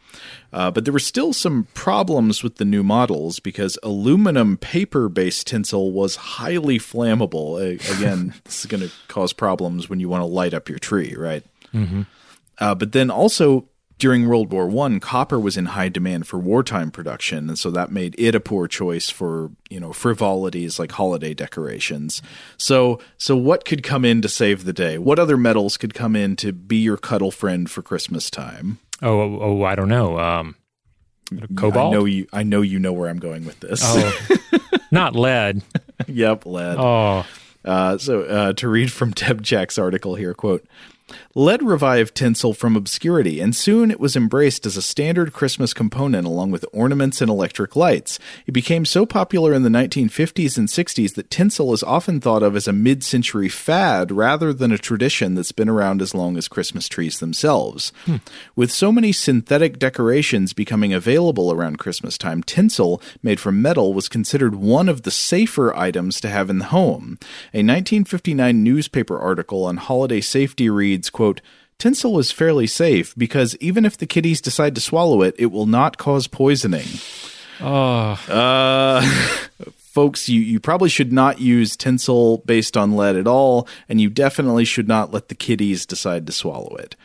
Uh, but there were still some problems with the new models because aluminum paper based tinsel was highly flammable. again, this is going to cause problems when you want to light up your tree, right? Mm-hmm. Uh, but then also, during World War One, copper was in high demand for wartime production, and so that made it a poor choice for you know frivolities like holiday decorations. So, so what could come in to save the day? What other metals could come in to be your cuddle friend for Christmas time? Oh, oh, oh I don't know. Um, cobalt. I know you. I know you know where I'm going with this. Oh, not lead. yep, lead. Oh. Uh, so uh, to read from Debczak's article here, quote. Lead revived tinsel from obscurity, and soon it was embraced as a standard Christmas component along with ornaments and electric lights. It became so popular in the 1950s and 60s that tinsel is often thought of as a mid century fad rather than a tradition that's been around as long as Christmas trees themselves. Hmm. With so many synthetic decorations becoming available around Christmas time, tinsel made from metal was considered one of the safer items to have in the home. A 1959 newspaper article on holiday safety reads reads, quote, Tinsel is fairly safe because even if the kitties decide to swallow it, it will not cause poisoning. Oh. Uh, folks, you, you probably should not use tinsel based on lead at all, and you definitely should not let the kitties decide to swallow it.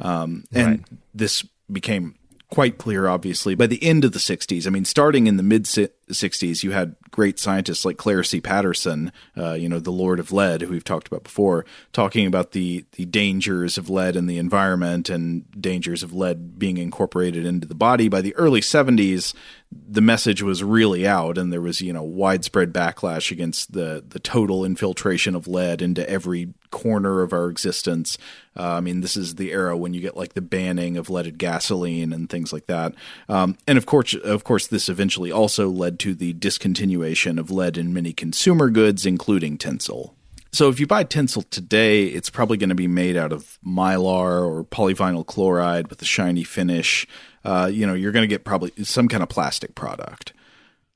Um, and right. this became quite clear, obviously, by the end of the 60s. I mean, starting in the mid 60s, you had great scientists like Clair C. Patterson, uh, you know, the Lord of Lead, who we've talked about before, talking about the, the dangers of lead in the environment and dangers of lead being incorporated into the body. By the early 70s, the message was really out, and there was, you know, widespread backlash against the, the total infiltration of lead into every corner of our existence. Uh, I mean, this is the era when you get like the banning of leaded gasoline and things like that. Um, and of course, of course, this eventually also led to the discontinuation of lead in many consumer goods, including tinsel. So if you buy tinsel today, it's probably going to be made out of mylar or polyvinyl chloride with a shiny finish. Uh, you know, you're going to get probably some kind of plastic product.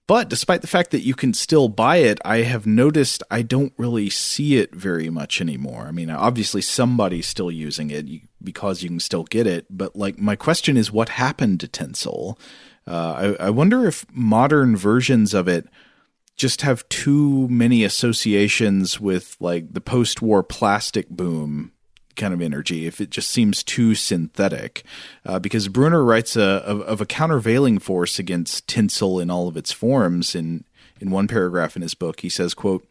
But despite the fact that you can still buy it, I have noticed I don't really see it very much anymore. I mean, obviously somebody's still using it because you can still get it, but like my question is what happened to tinsel? Uh, I, I wonder if modern versions of it just have too many associations with like the post-war plastic boom kind of energy if it just seems too synthetic. Uh, because Brunner writes a, of, of, a countervailing force against tinsel in all of its forms. In in one paragraph in his book, he says, "quote."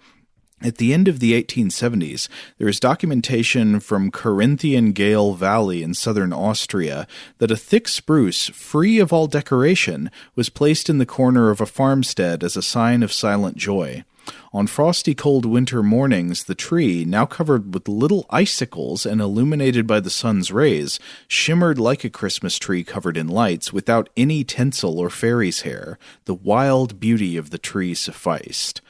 At the end of the 1870s, there is documentation from Carinthian Gail Valley in southern Austria that a thick spruce, free of all decoration, was placed in the corner of a farmstead as a sign of silent joy. On frosty cold winter mornings, the tree, now covered with little icicles and illuminated by the sun's rays, shimmered like a Christmas tree covered in lights without any tinsel or fairy's hair. The wild beauty of the tree sufficed.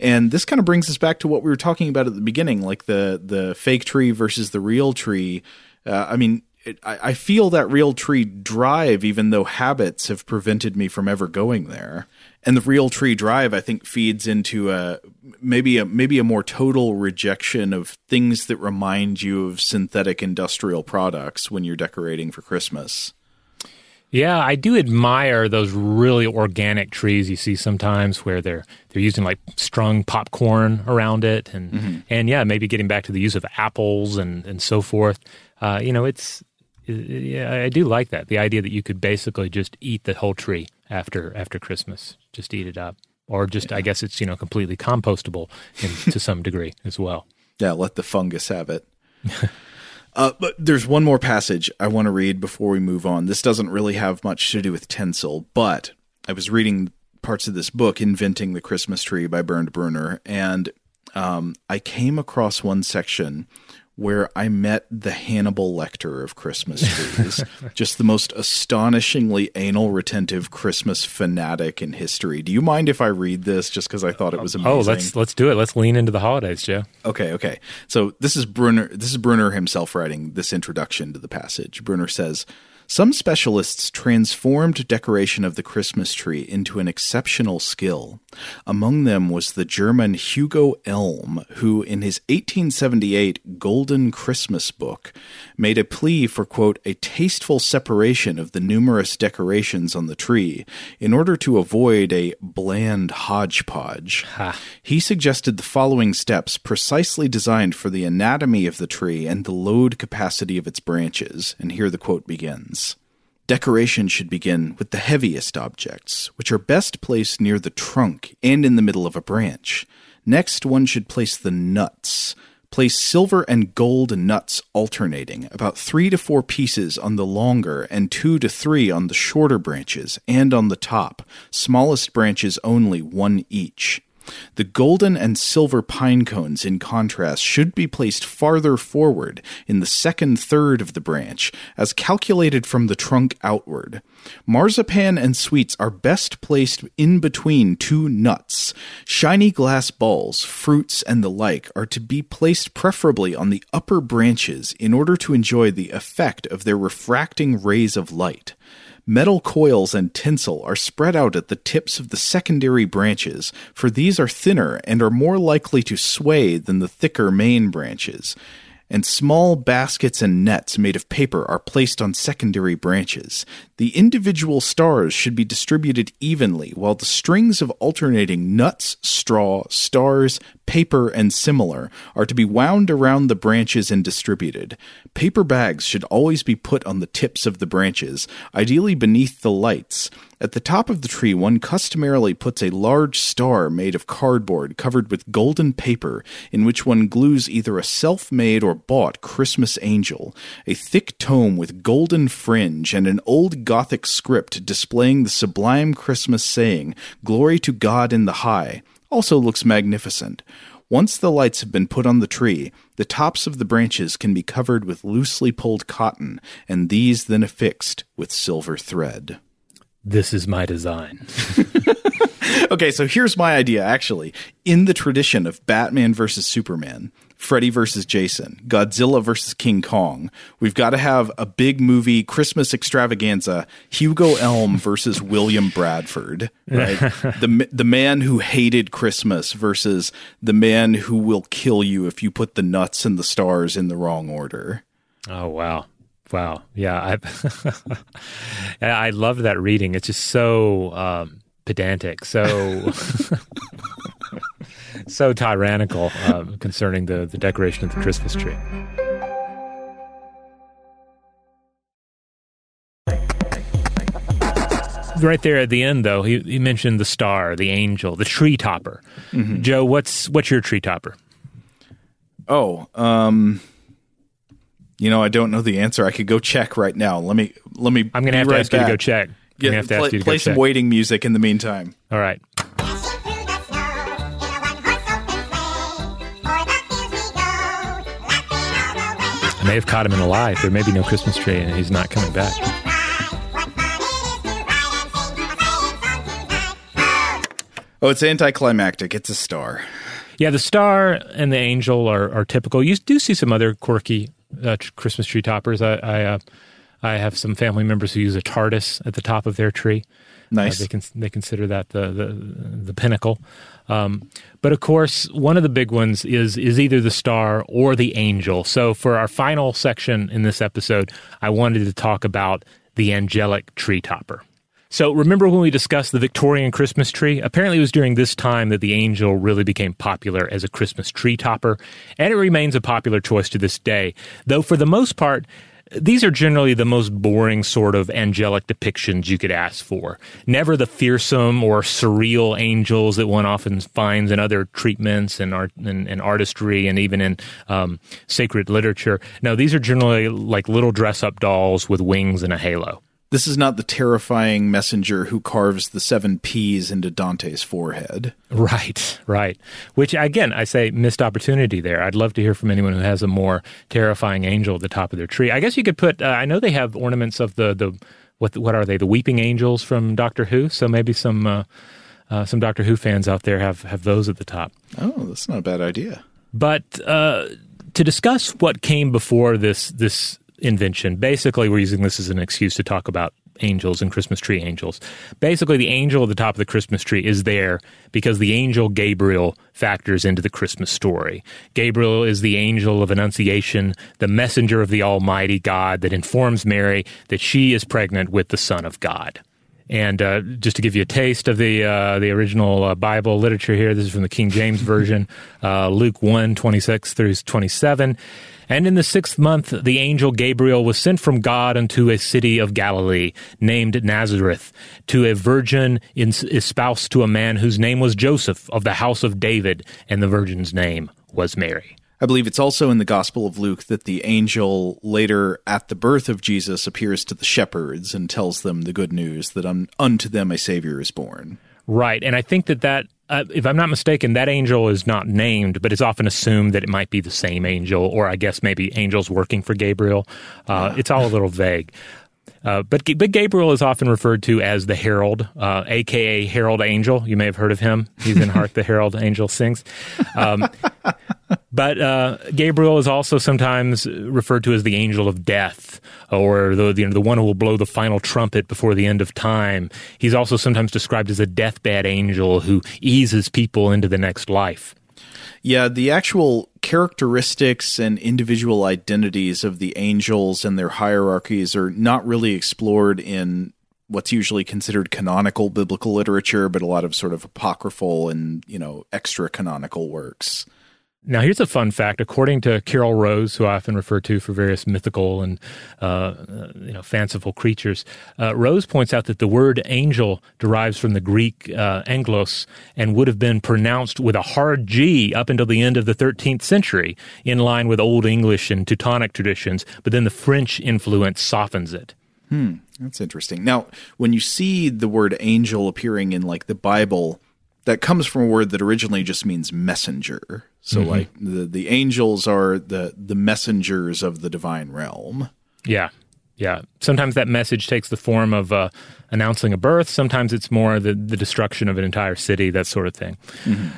And this kind of brings us back to what we were talking about at the beginning, like the the fake tree versus the real tree. Uh, I mean, it, I, I feel that real tree drive, even though habits have prevented me from ever going there. And the real tree drive, I think, feeds into a maybe a maybe a more total rejection of things that remind you of synthetic industrial products when you're decorating for Christmas. Yeah, I do admire those really organic trees you see sometimes where they're they're using like strung popcorn around it, and mm-hmm. and yeah, maybe getting back to the use of apples and and so forth. Uh, you know, it's yeah, I do like that. The idea that you could basically just eat the whole tree after after Christmas, just eat it up, or just yeah. I guess it's you know completely compostable in, to some degree as well. Yeah, let the fungus have it. Uh, but there's one more passage I want to read before we move on. This doesn't really have much to do with tinsel, but I was reading parts of this book, Inventing the Christmas Tree by Bernd Brunner, and um, I came across one section where I met the Hannibal Lecter of Christmas trees. Just the most astonishingly anal retentive Christmas fanatic in history. Do you mind if I read this just because I thought it was amazing? Oh, let's let's do it. Let's lean into the holidays, Joe. Okay, okay. So this is Brunner this is Brunner himself writing this introduction to the passage. Brunner says some specialists transformed decoration of the Christmas tree into an exceptional skill. Among them was the German Hugo Elm, who, in his 1878 Golden Christmas book, made a plea for, quote, a tasteful separation of the numerous decorations on the tree in order to avoid a bland hodgepodge. Ha. He suggested the following steps precisely designed for the anatomy of the tree and the load capacity of its branches. And here the quote begins. Decoration should begin with the heaviest objects, which are best placed near the trunk and in the middle of a branch. Next, one should place the nuts. Place silver and gold nuts alternating, about three to four pieces on the longer and two to three on the shorter branches and on the top, smallest branches only one each. The golden and silver pine cones, in contrast, should be placed farther forward in the second third of the branch, as calculated from the trunk outward. Marzipan and sweets are best placed in between two nuts. Shiny glass balls, fruits, and the like are to be placed preferably on the upper branches in order to enjoy the effect of their refracting rays of light. Metal coils and tinsel are spread out at the tips of the secondary branches, for these are thinner and are more likely to sway than the thicker main branches and small baskets and nets made of paper are placed on secondary branches. The individual stars should be distributed evenly, while the strings of alternating nuts, straw, stars, paper, and similar are to be wound around the branches and distributed. Paper bags should always be put on the tips of the branches, ideally beneath the lights. At the top of the tree, one customarily puts a large star made of cardboard covered with golden paper, in which one glues either a self made or bought Christmas angel, a thick tome with golden fringe, and an old Gothic script displaying the sublime Christmas saying, Glory to God in the high, also looks magnificent. Once the lights have been put on the tree, the tops of the branches can be covered with loosely pulled cotton, and these then affixed with silver thread this is my design. okay, so here's my idea actually. In the tradition of Batman versus Superman, Freddy versus Jason, Godzilla versus King Kong, we've got to have a big movie Christmas extravaganza, Hugo Elm versus William Bradford, right? the the man who hated Christmas versus the man who will kill you if you put the nuts and the stars in the wrong order. Oh wow. Wow. Yeah. I I love that reading. It's just so um, pedantic, so so tyrannical uh, concerning the, the decoration of the Christmas tree. Right there at the end, though, he, he mentioned the star, the angel, the tree topper. Mm-hmm. Joe, what's what's your tree topper? Oh, um, you know, I don't know the answer. I could go check right now. Let me let me. I'm going to have right to ask back. you to go check. Yeah, have to play, ask you to play some check. waiting music in the meantime. All right. May have caught him in a lie. There may be no Christmas tree, and he's not coming back. Oh, it's anticlimactic. It's a star. Yeah, the star and the angel are, are typical. You do see some other quirky uh, Christmas tree toppers. I I, uh, I, have some family members who use a TARDIS at the top of their tree. Nice. Uh, they can they consider that the the, the pinnacle. Um, but of course, one of the big ones is is either the star or the angel. So for our final section in this episode, I wanted to talk about the angelic tree topper. So remember when we discussed the Victorian Christmas tree? Apparently, it was during this time that the angel really became popular as a Christmas tree topper, and it remains a popular choice to this day. Though for the most part, these are generally the most boring sort of angelic depictions you could ask for. Never the fearsome or surreal angels that one often finds in other treatments and art and, and artistry and even in um, sacred literature. No, these are generally like little dress up dolls with wings and a halo. This is not the terrifying messenger who carves the seven P's into Dante's forehead. Right, right. Which, again, I say missed opportunity there. I'd love to hear from anyone who has a more terrifying angel at the top of their tree. I guess you could put, uh, I know they have ornaments of the, the what, what are they, the weeping angels from Doctor Who? So maybe some. Uh, uh, some Doctor Who fans out there have, have those at the top. Oh, that's not a bad idea. But uh, to discuss what came before this this invention. Basically, we're using this as an excuse to talk about angels and Christmas tree angels. Basically, the angel at the top of the Christmas tree is there because the angel Gabriel factors into the Christmas story. Gabriel is the angel of Annunciation, the messenger of the Almighty God that informs Mary that she is pregnant with the Son of God. And uh, just to give you a taste of the uh, the original uh, Bible literature here, this is from the King James Version, uh, Luke 1, 26 through 27. And in the sixth month, the angel Gabriel was sent from God unto a city of Galilee named Nazareth to a virgin espoused to a man whose name was Joseph of the house of David, and the virgin's name was Mary. I believe it's also in the Gospel of Luke that the angel later at the birth of Jesus appears to the shepherds and tells them the good news that unto them a Savior is born. Right. And I think that that uh, if I'm not mistaken, that angel is not named, but it's often assumed that it might be the same angel, or I guess maybe angels working for Gabriel. Uh, yeah. It's all a little vague. Uh, but, but Gabriel is often referred to as the herald, uh, aka Herald Angel. You may have heard of him. He's in Hark the Herald Angel Sings. Um, but uh, Gabriel is also sometimes referred to as the angel of death, or the you know, the one who will blow the final trumpet before the end of time. He's also sometimes described as a deathbed angel who eases people into the next life. Yeah, the actual characteristics and individual identities of the angels and their hierarchies are not really explored in what's usually considered canonical biblical literature, but a lot of sort of apocryphal and, you know, extra canonical works. Now, here's a fun fact. According to Carol Rose, who I often refer to for various mythical and uh, you know fanciful creatures, uh, Rose points out that the word angel derives from the Greek uh, angelos and would have been pronounced with a hard G up until the end of the 13th century, in line with Old English and Teutonic traditions. But then the French influence softens it. Hmm, that's interesting. Now, when you see the word angel appearing in like the Bible, that comes from a word that originally just means messenger. So mm-hmm. like the the angels are the the messengers of the divine realm. Yeah. Yeah. Sometimes that message takes the form of uh, announcing a birth. Sometimes it's more the, the destruction of an entire city, that sort of thing. Mm-hmm.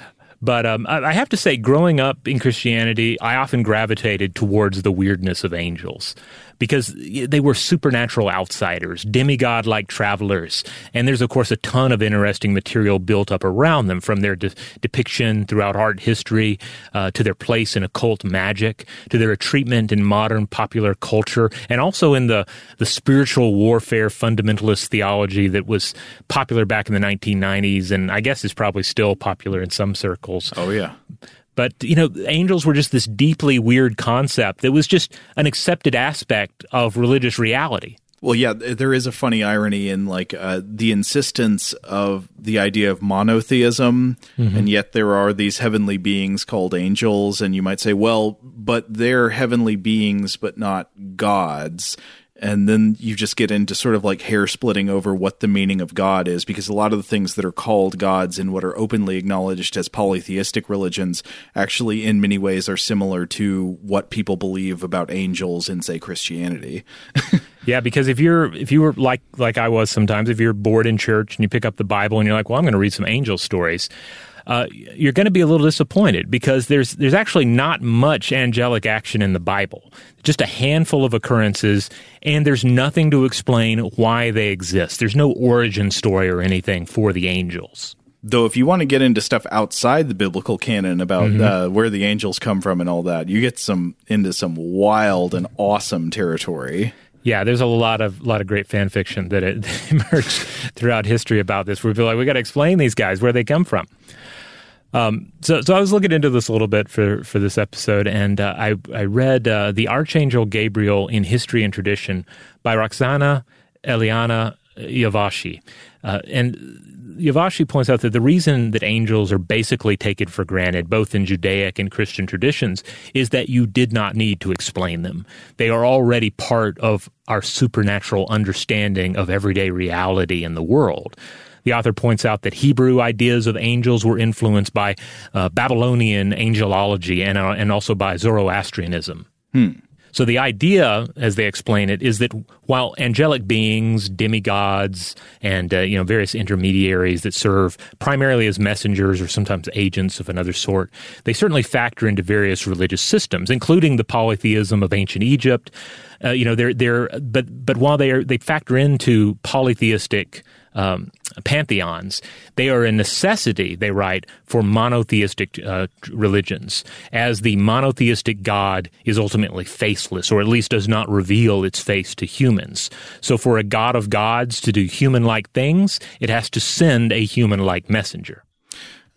But um, I have to say, growing up in Christianity, I often gravitated towards the weirdness of angels because they were supernatural outsiders, demigod like travelers. And there's, of course, a ton of interesting material built up around them from their de- depiction throughout art history uh, to their place in occult magic to their treatment in modern popular culture and also in the, the spiritual warfare fundamentalist theology that was popular back in the 1990s and I guess is probably still popular in some circles. Oh, yeah. But, you know, angels were just this deeply weird concept that was just an accepted aspect of religious reality. Well, yeah, there is a funny irony in like uh, the insistence of the idea of monotheism, mm-hmm. and yet there are these heavenly beings called angels, and you might say, well, but they're heavenly beings, but not gods and then you just get into sort of like hair splitting over what the meaning of God is, because a lot of the things that are called gods in what are openly acknowledged as polytheistic religions actually, in many ways, are similar to what people believe about angels in, say, Christianity. Yeah, because if you're if you were like like I was sometimes, if you're bored in church and you pick up the Bible and you're like, well, I'm going to read some angel stories. Uh, you're going to be a little disappointed because there's there's actually not much angelic action in the Bible. Just a handful of occurrences, and there's nothing to explain why they exist. There's no origin story or anything for the angels. Though, if you want to get into stuff outside the biblical canon about mm-hmm. uh, where the angels come from and all that, you get some into some wild and awesome territory. Yeah, there's a lot of lot of great fan fiction that, it, that emerged throughout history about this. Where we feel like we got to explain these guys where they come from. Um, so, so I was looking into this a little bit for for this episode, and uh, I I read uh, the Archangel Gabriel in History and Tradition by Roxana Eliana Yavashi, uh, and Yavashi points out that the reason that angels are basically taken for granted, both in Judaic and Christian traditions, is that you did not need to explain them. They are already part of our supernatural understanding of everyday reality in the world. The author points out that Hebrew ideas of angels were influenced by uh, Babylonian angelology and, uh, and also by Zoroastrianism. Hmm. So the idea, as they explain it, is that while angelic beings, demigods, and uh, you know various intermediaries that serve primarily as messengers or sometimes agents of another sort, they certainly factor into various religious systems, including the polytheism of ancient Egypt. Uh, you know, they're they're but but while they are they factor into polytheistic um, pantheons. They are a necessity, they write, for monotheistic uh, religions, as the monotheistic God is ultimately faceless, or at least does not reveal its face to humans. So, for a God of gods to do human like things, it has to send a human like messenger.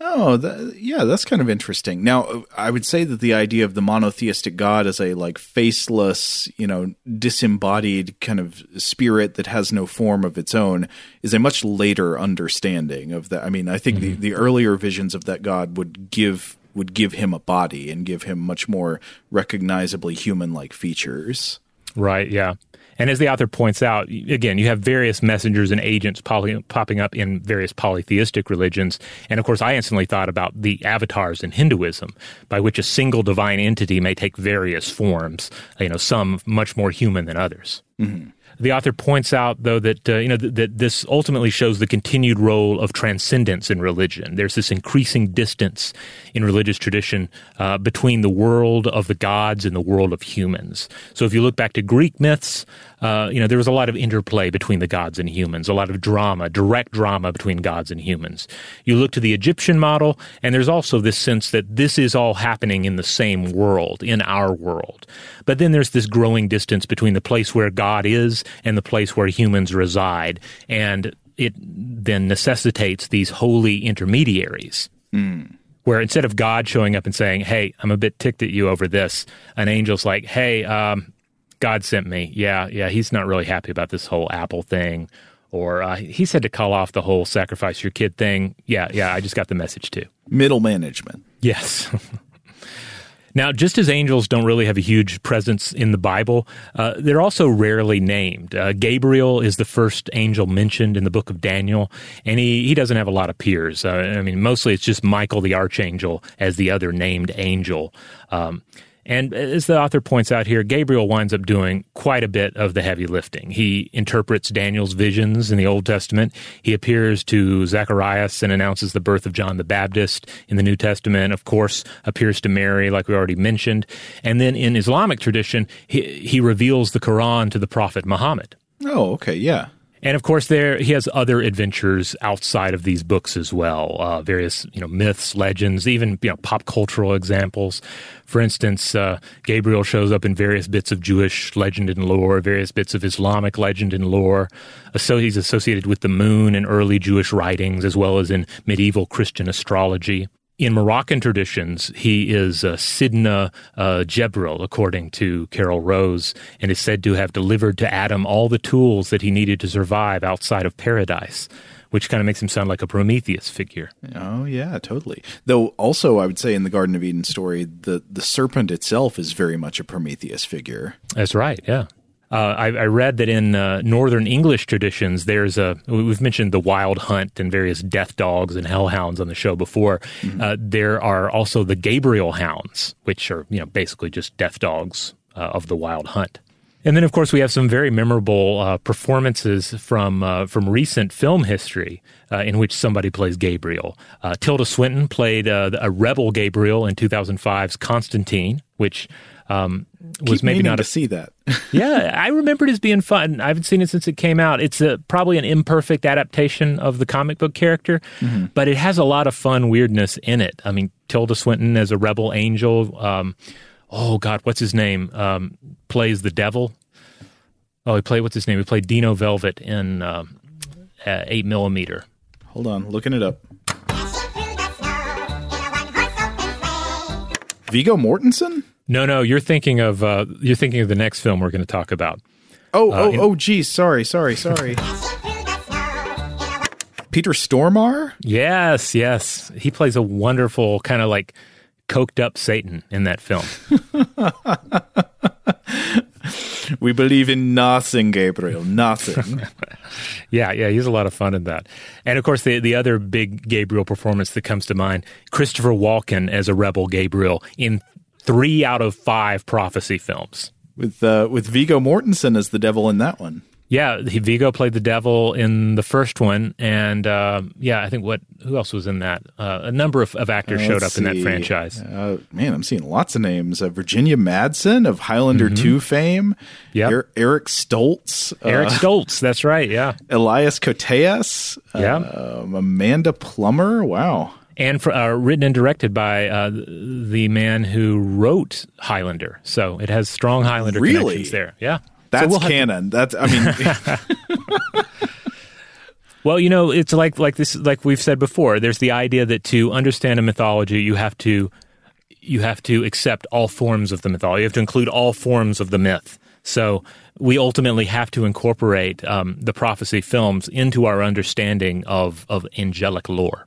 Oh, that, yeah, that's kind of interesting. Now, I would say that the idea of the monotheistic God as a like faceless, you know, disembodied kind of spirit that has no form of its own is a much later understanding of that. I mean, I think mm-hmm. the, the earlier visions of that God would give would give him a body and give him much more recognizably human-like features. Right, yeah. And as the author points out, again, you have various messengers and agents poly- popping up in various polytheistic religions. And of course, I instantly thought about the avatars in Hinduism, by which a single divine entity may take various forms, you know, some much more human than others. Mm-hmm. The author points out, though, that uh, you know th- that this ultimately shows the continued role of transcendence in religion. There's this increasing distance in religious tradition uh, between the world of the gods and the world of humans. So, if you look back to Greek myths, uh, you know there was a lot of interplay between the gods and humans, a lot of drama, direct drama between gods and humans. You look to the Egyptian model, and there's also this sense that this is all happening in the same world, in our world. But then there's this growing distance between the place where God is and the place where humans reside. And it then necessitates these holy intermediaries. Mm. Where instead of God showing up and saying, Hey, I'm a bit ticked at you over this, an angel's like, Hey, um, God sent me. Yeah, yeah, he's not really happy about this whole Apple thing. Or uh, he said to call off the whole sacrifice your kid thing. Yeah, yeah, I just got the message too. Middle management. Yes. Now, just as angels don't really have a huge presence in the Bible, uh, they're also rarely named. Uh, Gabriel is the first angel mentioned in the book of Daniel, and he, he doesn't have a lot of peers. Uh, I mean, mostly it's just Michael the archangel as the other named angel. Um, and as the author points out here, Gabriel winds up doing quite a bit of the heavy lifting. He interprets Daniel's visions in the Old Testament. He appears to Zacharias and announces the birth of John the Baptist in the New Testament. Of course, appears to Mary, like we already mentioned. And then in Islamic tradition, he, he reveals the Quran to the Prophet Muhammad. Oh, okay, yeah. And of course, there he has other adventures outside of these books as well. Uh, various you know myths, legends, even you know pop cultural examples. For instance, uh, Gabriel shows up in various bits of Jewish legend and lore, various bits of Islamic legend and lore. So he's associated with the moon in early Jewish writings, as well as in medieval Christian astrology in Moroccan traditions, he is uh, Sidna uh, Jebril, according to Carol Rose, and is said to have delivered to Adam all the tools that he needed to survive outside of paradise, which kind of makes him sound like a Prometheus figure. Oh yeah, totally. Though also, I would say in the Garden of Eden story, the the serpent itself is very much a Prometheus figure. That's right. Yeah. Uh, I, I, read that in uh, Northern English traditions, there's a we've mentioned the wild hunt and various death dogs and hellhounds on the show before. Mm-hmm. Uh, there are also the Gabriel hounds, which are you know basically just death dogs uh, of the wild hunt. And then, of course, we have some very memorable uh, performances from uh, from recent film history uh, in which somebody plays Gabriel. Uh, Tilda Swinton played uh, a rebel Gabriel in 2005's Constantine, which um, was Keep maybe meaning not to a see that. yeah, I remember it as being fun. I haven't seen it since it came out. It's a, probably an imperfect adaptation of the comic book character, but it has a lot of fun weirdness in it. I mean, Tilda Swinton as a rebel angel. Um, oh God, what's his name? Um, plays the devil. Oh, he played what's his name? He played Dino Velvet in um, uh, Eight Millimeter. Hold on, looking it up. Viggo Mortensen? No, no, you're thinking of uh, you're thinking of the next film we're going to talk about. Oh, oh, in- oh, geez. Sorry, sorry, sorry. Peter Stormare? Yes, yes, he plays a wonderful kind of like coked up Satan in that film. We believe in nothing, Gabriel. Nothing. Yeah, yeah, he's a lot of fun in that. And of course, the the other big Gabriel performance that comes to mind, Christopher Walken as a rebel Gabriel in three out of five prophecy films. with uh, with Viggo Mortensen as the devil in that one. Yeah, he, Viggo played the devil in the first one, and uh, yeah, I think what who else was in that? Uh, a number of, of actors showed up Let's in that franchise. Uh, man, I'm seeing lots of names. Uh, Virginia Madsen of Highlander 2 fame. Mm-hmm. Er- Eric Stoltz. uh, Eric Stoltz, that's right, yeah, Elias Koteas. Yeah. Um, Amanda Plummer. Wow. And for, uh, written and directed by uh, the man who wrote Highlander, so it has strong Highlander Really? connections there. Yeah, That's so we'll have to- canon. That's, I mean, Well, you know, it's like like this like we've said before. There's the idea that to understand a mythology, you have to you have to accept all forms of the mythology. You have to include all forms of the myth. So we ultimately have to incorporate um, the prophecy films into our understanding of of angelic lore.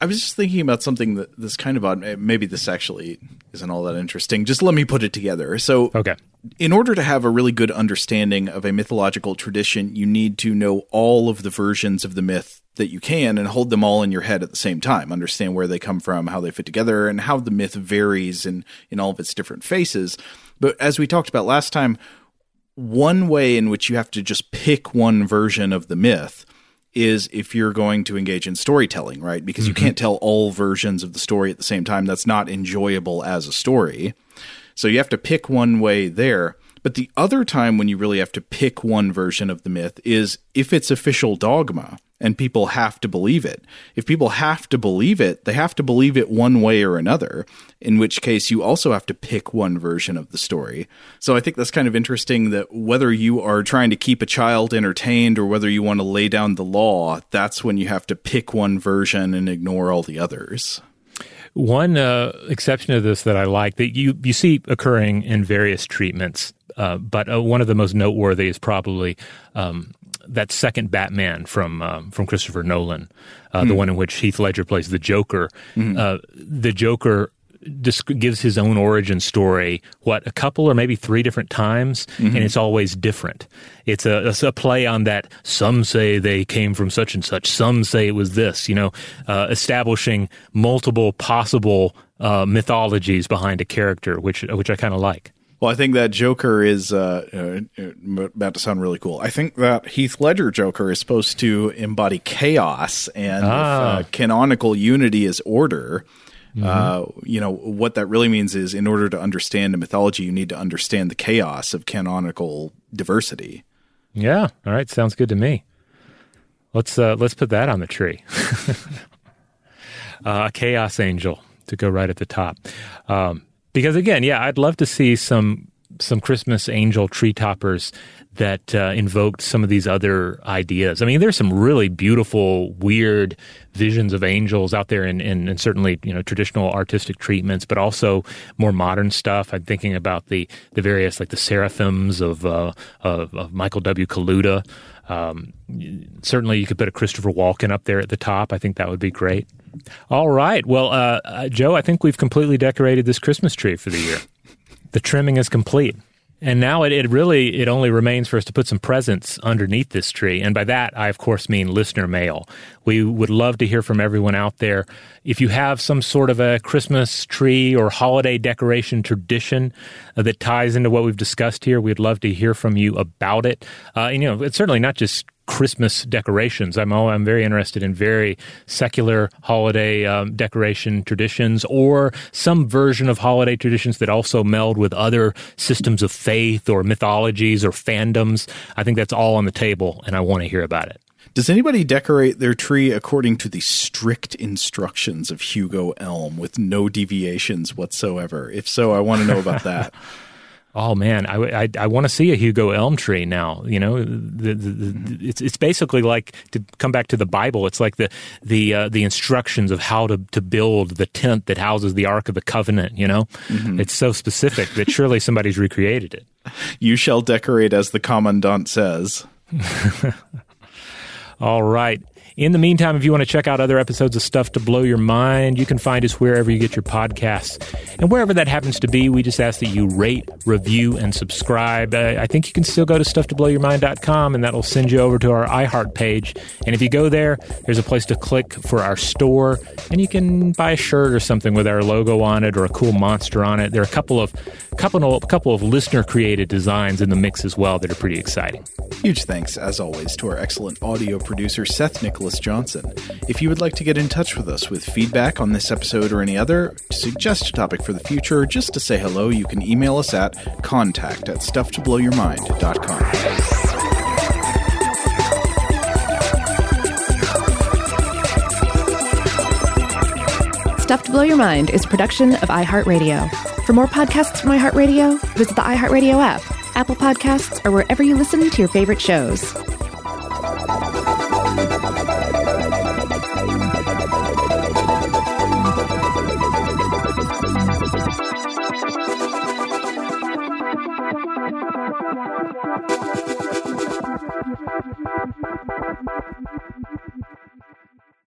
I was just thinking about something that that's kind of odd. Eh, maybe this actually isn't all that interesting. Just let me put it together. So, Okay. in order to have a really good understanding of a mythological tradition, you need to know all of the versions of the myth that you can and hold them all in your head at the same time. Understand where they come from, how they fit together, and how the myth varies in, in all of its different faces. But as we talked about last time, one way in which you have to just pick one version of the myth is if you're going to engage in storytelling, right? Because you mm-hmm. can't tell all versions of the story at the same time. That's not enjoyable as a story. So you have to pick one way there. But the other time when you really have to pick one version of the myth is if it's official dogma and people have to believe it. If people have to believe it, they have to believe it one way or another, in which case you also have to pick one version of the story. So I think that's kind of interesting that whether you are trying to keep a child entertained or whether you want to lay down the law, that's when you have to pick one version and ignore all the others. One uh, exception to this that I like that you you see occurring in various treatments, uh, but uh, one of the most noteworthy is probably um, that second Batman from um, from Christopher Nolan, uh, the one in which Heath Ledger plays the Joker. Uh, the Joker gives his own origin story what a couple or maybe three different times and it's always different. It's a, it's a play on that some say they came from such and such some say it was this you know uh, establishing multiple possible uh, mythologies behind a character which which i kind of like Well, I think that Joker is uh, uh, uh, about to sound really cool. I think that Heath Ledger Joker is supposed to embody chaos, and if, Ah. uh, canonical unity is order. Uh, you know what that really means is, in order to understand a mythology, you need to understand the chaos of canonical diversity. yeah all right sounds good to me let's uh, let's put that on the tree uh, a chaos angel to go right at the top um, because again yeah i'd love to see some some christmas angel tree toppers that uh, invoked some of these other ideas. I mean there's some really beautiful weird visions of angels out there in, in, in certainly you know traditional artistic treatments but also more modern stuff. I'm thinking about the the various like the seraphims of uh, of, of michael w. Kaluta. Um, certainly you could put a christopher walken up there at the top. I think that would be great all right well uh, uh, joe i think we've completely decorated this christmas tree for the year the trimming is complete And now it, it really it only remains for us to put some presents underneath this tree. And by that I of course mean listener mail. We would love to hear from everyone out there. If you have some sort of a Christmas tree or holiday decoration tradition uh, that ties into what we've discussed here, we'd love to hear from you about it. Uh, and you know, it's certainly not just Christmas decorations. I'm I'm very interested in very secular holiday um, decoration traditions, or some version of holiday traditions that also meld with other systems of faith or mythologies or fandoms. I think that's all on the table, and I want to hear about it. Does anybody decorate their tree according to the strict instructions of Hugo Elm with no deviations whatsoever? If so, I want to know about that. Oh man, I, I, I want to see a Hugo Elm tree now. You know, the, the, the, it's it's basically like to come back to the Bible. It's like the the uh, the instructions of how to to build the tent that houses the Ark of the Covenant. You know, mm-hmm. it's so specific that surely somebody's recreated it. You shall decorate as the commandant says. All right. In the meantime, if you want to check out other episodes of Stuff to Blow Your Mind, you can find us wherever you get your podcasts. And wherever that happens to be, we just ask that you rate, review, and subscribe. Uh, I think you can still go to stufftoblowyourmind.com and that'll send you over to our iHeart page. And if you go there, there's a place to click for our store and you can buy a shirt or something with our logo on it or a cool monster on it. There are a couple of couple, couple of listener created designs in the mix as well that are pretty exciting. Huge thanks, as always, to our excellent audio producer, Seth Nicholas Johnson. If you would like to get in touch with us with feedback on this episode or any other, to suggest a topic for the future, or just to say hello, you can email us at contact at stufftoblowyourmind.com. Stuff to Blow Your Mind is a production of iHeartRadio. For more podcasts from iHeartRadio, visit the iHeartRadio app Apple Podcasts, or wherever you listen to your favorite shows.